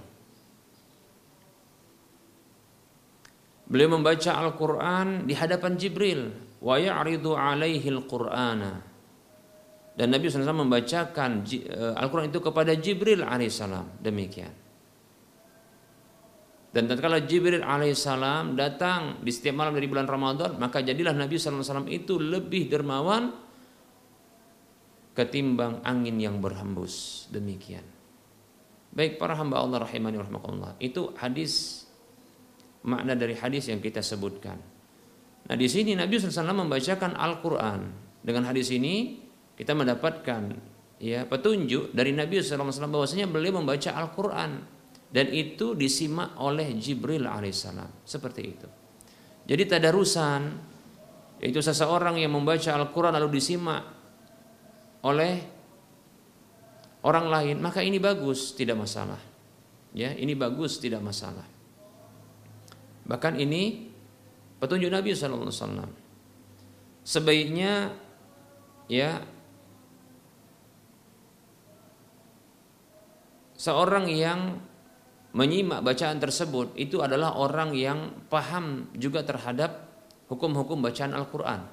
Beliau membaca Al-Qur'an di hadapan Jibril. Wa ya'ridu alaihi al-Qur'ana dan Nabi SAW membacakan eh, Al-Quran itu kepada Jibril alaihissalam demikian dan tatkala Jibril alaihissalam datang di setiap malam dari bulan Ramadan, maka jadilah Nabi SAW itu lebih dermawan ketimbang angin yang berhembus. Demikian. Baik para hamba Allah rahimani rahmatullah. Itu hadis makna dari hadis yang kita sebutkan. Nah di sini Nabi SAW membacakan Al-Quran. Dengan hadis ini kita mendapatkan ya petunjuk dari Nabi SAW bahwasanya beliau membaca Al-Quran dan itu disimak oleh Jibril alaihissalam seperti itu. Jadi tadarusan yaitu seseorang yang membaca Al-Quran lalu disimak oleh orang lain maka ini bagus tidak masalah. Ya ini bagus tidak masalah. Bahkan ini petunjuk Nabi SAW sebaiknya ya seorang yang menyimak bacaan tersebut itu adalah orang yang paham juga terhadap hukum-hukum bacaan Al-Quran.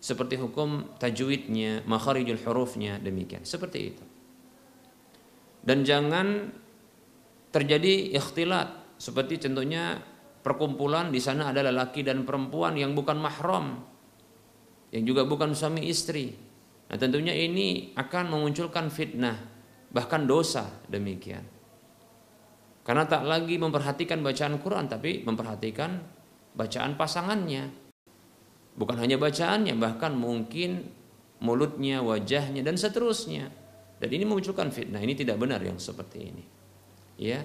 Seperti hukum tajwidnya, makharijul hurufnya demikian. Seperti itu. Dan jangan terjadi ikhtilat. Seperti contohnya perkumpulan di sana ada laki dan perempuan yang bukan mahram yang juga bukan suami istri. Nah tentunya ini akan memunculkan fitnah bahkan dosa demikian karena tak lagi memperhatikan bacaan Quran tapi memperhatikan bacaan pasangannya. Bukan hanya bacaannya bahkan mungkin mulutnya, wajahnya dan seterusnya. Dan ini memunculkan fitnah. Ini tidak benar yang seperti ini. Ya.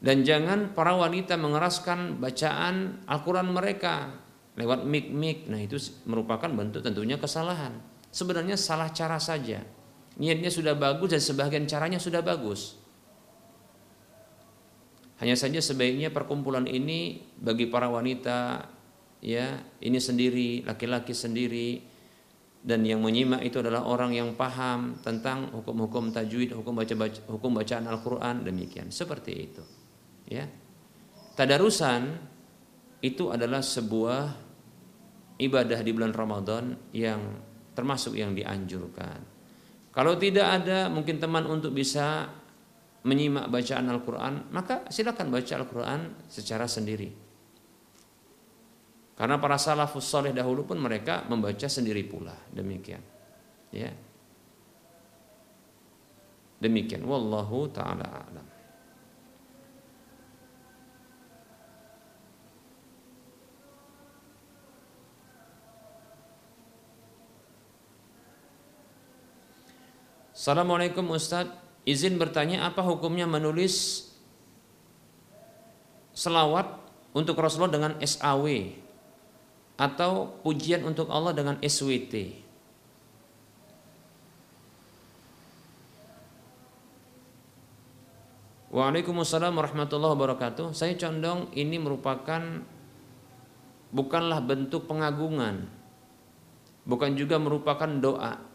Dan jangan para wanita mengeraskan bacaan Al-Quran mereka lewat mik-mik. Nah itu merupakan bentuk tentunya kesalahan. Sebenarnya salah cara saja. Niatnya sudah bagus dan sebagian caranya sudah bagus. Hanya saja sebaiknya perkumpulan ini bagi para wanita ya ini sendiri, laki-laki sendiri dan yang menyimak itu adalah orang yang paham tentang hukum-hukum tajwid, hukum baca, hukum bacaan Al-Qur'an demikian. Seperti itu. Ya. Tadarusan itu adalah sebuah ibadah di bulan Ramadan yang termasuk yang dianjurkan. Kalau tidak ada mungkin teman untuk bisa menyimak bacaan Al-Quran, maka silakan baca Al-Quran secara sendiri. Karena para salafus soleh dahulu pun mereka membaca sendiri pula. Demikian. Ya. Demikian. Wallahu ta'ala a'lam. Assalamualaikum Ustadz izin bertanya apa hukumnya menulis selawat untuk Rasulullah dengan SAW atau pujian untuk Allah dengan SWT. Waalaikumsalam warahmatullahi wabarakatuh. Saya condong ini merupakan bukanlah bentuk pengagungan, bukan juga merupakan doa,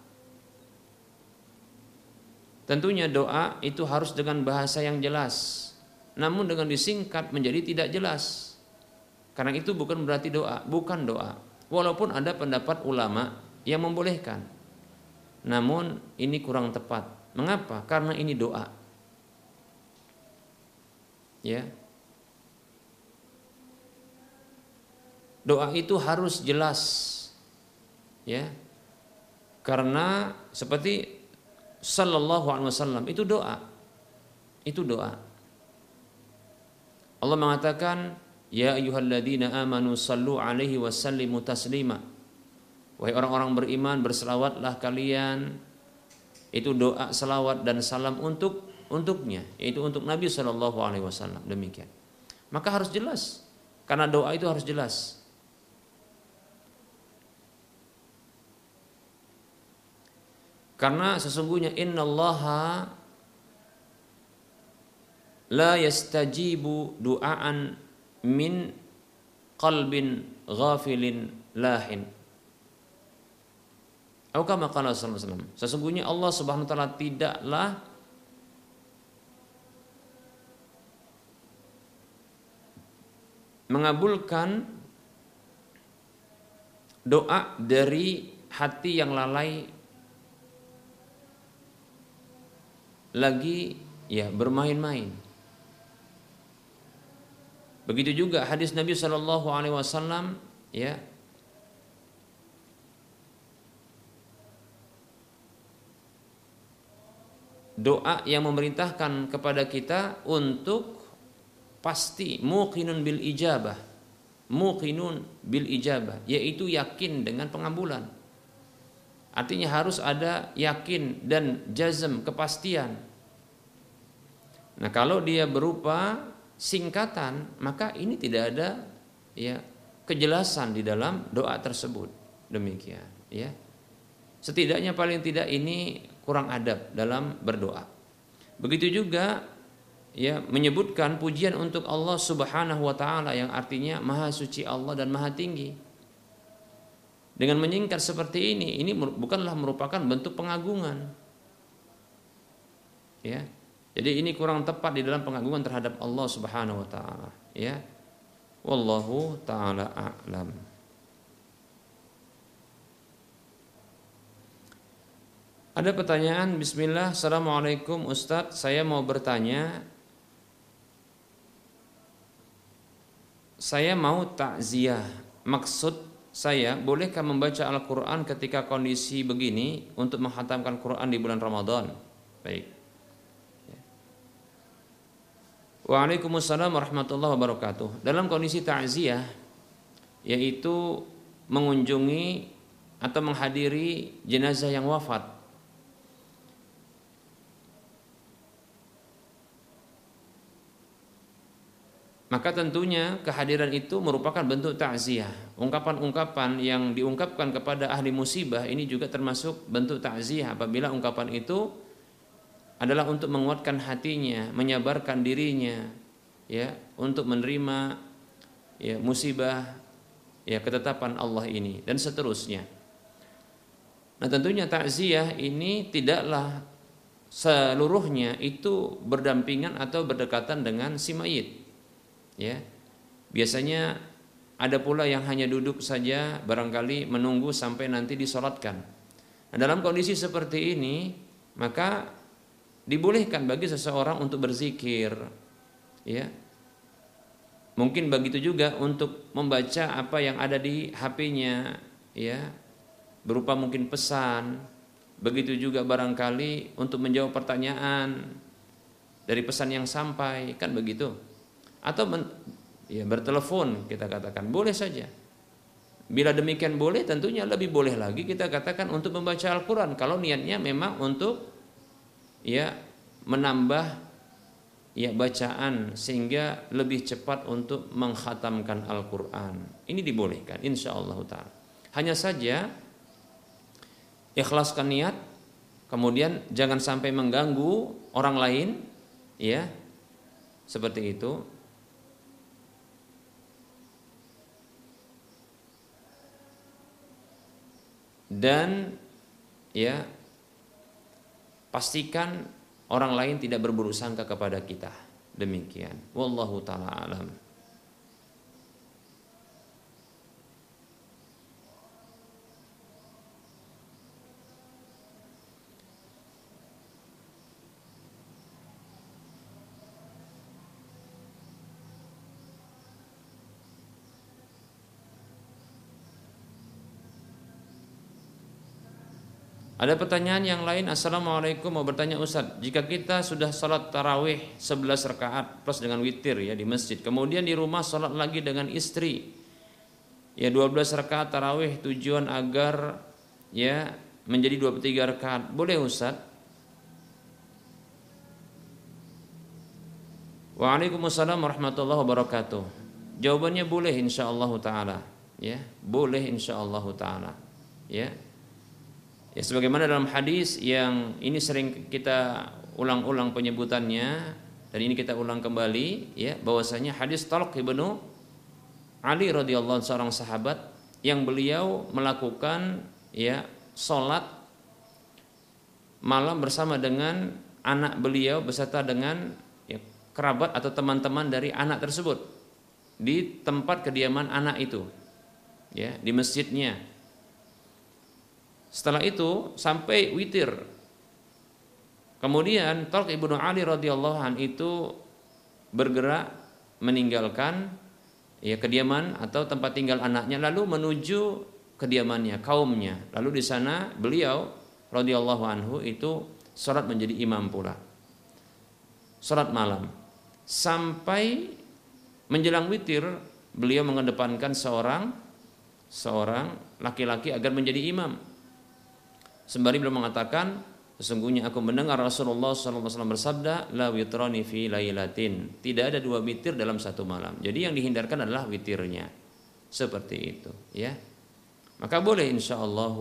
Tentunya doa itu harus dengan bahasa yang jelas. Namun dengan disingkat menjadi tidak jelas. Karena itu bukan berarti doa, bukan doa. Walaupun ada pendapat ulama yang membolehkan. Namun ini kurang tepat. Mengapa? Karena ini doa. Ya. Doa itu harus jelas. Ya. Karena seperti sallallahu alaihi wasallam itu doa. Itu doa. Allah mengatakan, "Ya ayyuhalladzina amanu sallu alaihi wasallimu taslima." Wahai orang-orang beriman, berselawatlah kalian. Itu doa selawat dan salam untuk untuknya, yaitu untuk Nabi Shallallahu alaihi wasallam. Demikian. Maka harus jelas. Karena doa itu harus jelas. Karena sesungguhnya innallaha la yastajibu du'aan min qalbin ghafilin lahin. Atau Sesungguhnya Allah Subhanahu wa taala tidaklah mengabulkan doa dari hati yang lalai lagi ya bermain-main. Begitu juga hadis Nabi Shallallahu Alaihi Wasallam ya. Doa yang memerintahkan kepada kita untuk pasti muqinun bil ijabah. Muqinun bil ijabah yaitu yakin dengan pengambulan Artinya harus ada yakin dan jazm kepastian. Nah, kalau dia berupa singkatan, maka ini tidak ada ya kejelasan di dalam doa tersebut. Demikian, ya. Setidaknya paling tidak ini kurang adab dalam berdoa. Begitu juga ya menyebutkan pujian untuk Allah Subhanahu wa taala yang artinya maha suci Allah dan maha tinggi. Dengan menyingkat seperti ini, ini bukanlah merupakan bentuk pengagungan. Ya. Jadi ini kurang tepat di dalam pengagungan terhadap Allah Subhanahu wa taala, ya. Wallahu taala a'lam. Ada pertanyaan Bismillah Assalamualaikum Ustadz Saya mau bertanya Saya mau takziah Maksud saya bolehkah membaca Al-Quran ketika kondisi begini untuk menghatamkan Quran di bulan Ramadan? Baik. Waalaikumsalam warahmatullahi wabarakatuh. Dalam kondisi takziah yaitu mengunjungi atau menghadiri jenazah yang wafat maka tentunya kehadiran itu merupakan bentuk takziah. Ungkapan-ungkapan yang diungkapkan kepada ahli musibah ini juga termasuk bentuk takziah apabila ungkapan itu adalah untuk menguatkan hatinya, menyabarkan dirinya, ya untuk menerima ya musibah ya ketetapan Allah ini dan seterusnya. Nah, tentunya takziah ini tidaklah seluruhnya itu berdampingan atau berdekatan dengan si mayit. Ya. Biasanya ada pula yang hanya duduk saja barangkali menunggu sampai nanti disolatkan. Nah, dalam kondisi seperti ini, maka dibolehkan bagi seseorang untuk berzikir. Ya. Mungkin begitu juga untuk membaca apa yang ada di HP-nya, ya. Berupa mungkin pesan, begitu juga barangkali untuk menjawab pertanyaan dari pesan yang sampai, kan begitu. Atau ya bertelepon kita katakan boleh saja bila demikian boleh tentunya lebih boleh lagi kita katakan untuk membaca Al-Qur'an kalau niatnya memang untuk ya menambah ya bacaan sehingga lebih cepat untuk menghatamkan Al-Qur'an. Ini dibolehkan insya Allah taala. Hanya saja ikhlaskan niat kemudian jangan sampai mengganggu orang lain ya seperti itu dan ya pastikan orang lain tidak berburuk sangka kepada kita. Demikian. Wallahu taala alam Ada pertanyaan yang lain Assalamualaikum mau bertanya Ustaz Jika kita sudah sholat tarawih 11 rakaat plus dengan witir ya di masjid Kemudian di rumah sholat lagi dengan istri Ya 12 rakaat tarawih tujuan agar ya menjadi 23 rakaat Boleh Ustaz? Waalaikumsalam warahmatullahi wabarakatuh. Jawabannya boleh insya Allah ta'ala. Ya Boleh insya Allah ta'ala. Ya Ya sebagaimana dalam hadis yang ini sering kita ulang-ulang penyebutannya dan ini kita ulang kembali ya bahwasanya hadis Talq ibnu Ali radhiyallahu seorang sahabat yang beliau melakukan ya salat malam bersama dengan anak beliau beserta dengan ya, kerabat atau teman-teman dari anak tersebut di tempat kediaman anak itu ya di masjidnya setelah itu sampai witir. Kemudian Talq ibnu Ali radhiyallahu an itu bergerak meninggalkan ya kediaman atau tempat tinggal anaknya lalu menuju kediamannya kaumnya. Lalu di sana beliau radhiyallahu anhu itu sholat menjadi imam pula. Sholat malam sampai menjelang witir beliau mengedepankan seorang seorang laki-laki agar menjadi imam Sembari beliau mengatakan, sesungguhnya aku mendengar Rasulullah SAW bersabda, la witrani fi lailatin. Tidak ada dua witir dalam satu malam. Jadi yang dihindarkan adalah witirnya. Seperti itu, ya. Maka boleh insyaallah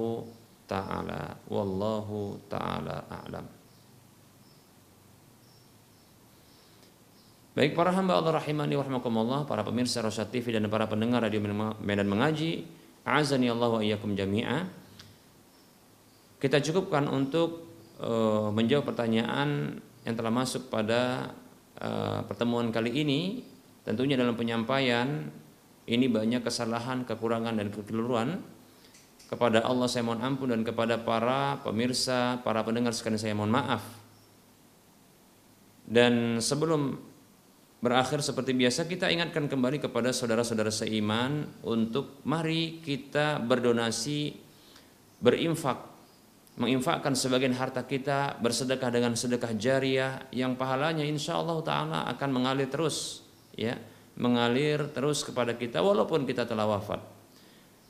taala wallahu taala a'lam. Baik para hamba Allah rahimani wa para pemirsa Rosyad TV dan para pendengar radio Medan Mengaji, azani Allah wa iyyakum jami'a. Kita cukupkan untuk uh, menjawab pertanyaan yang telah masuk pada uh, pertemuan kali ini. Tentunya dalam penyampaian ini banyak kesalahan, kekurangan dan kekeliruan. Kepada Allah saya mohon ampun dan kepada para pemirsa, para pendengar sekalian saya mohon maaf. Dan sebelum berakhir seperti biasa kita ingatkan kembali kepada saudara-saudara seiman untuk mari kita berdonasi berinfak menginfakkan sebagian harta kita bersedekah dengan sedekah jariah yang pahalanya insya Allah taala akan mengalir terus ya. Mengalir terus kepada kita walaupun kita telah wafat.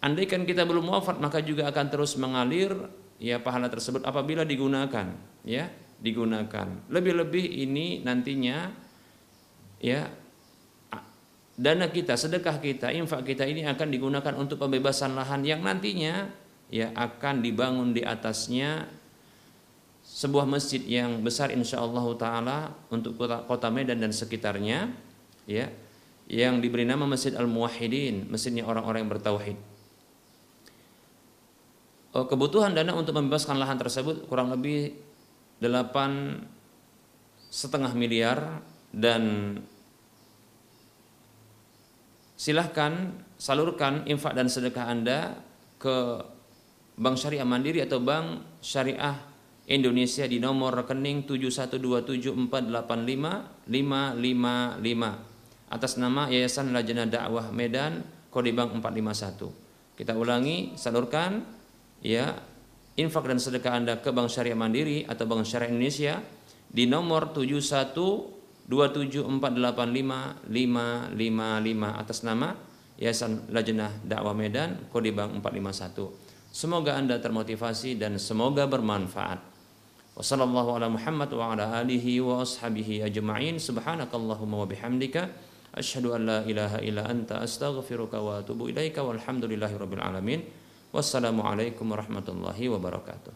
Andaikan kita belum wafat maka juga akan terus mengalir ya pahala tersebut apabila digunakan ya. Digunakan. Lebih-lebih ini nantinya ya dana kita sedekah kita infak kita ini akan digunakan untuk pembebasan lahan yang nantinya ya akan dibangun di atasnya sebuah masjid yang besar insya Allah taala untuk kota, kota Medan dan sekitarnya ya yang diberi nama Masjid Al-Muwahhidin, masjidnya orang-orang yang bertauhid. Oh, kebutuhan dana untuk membebaskan lahan tersebut kurang lebih 8 setengah miliar dan silahkan salurkan infak dan sedekah Anda ke Bank Syariah Mandiri atau Bank Syariah Indonesia di nomor rekening 71274855555 atas nama Yayasan Lajnah Dakwah Medan kode bank 451. Kita ulangi, salurkan ya infak dan sedekah Anda ke Bank Syariah Mandiri atau Bank Syariah Indonesia di nomor 71274855555 atas nama Yayasan Lajnah Dakwah Medan kode bank 451. Semoga Anda termotivasi dan semoga bermanfaat. Wassallallahu ala Muhammad wa ala alihi wa ashabihi ajma'in. Subhanakallahumma wa bihamdika asyhadu an la ilaha illa anta astaghfiruka wa atubu ilaika walhamdulillahi rabbil alamin. Wassalamualaikum warahmatullahi wabarakatuh.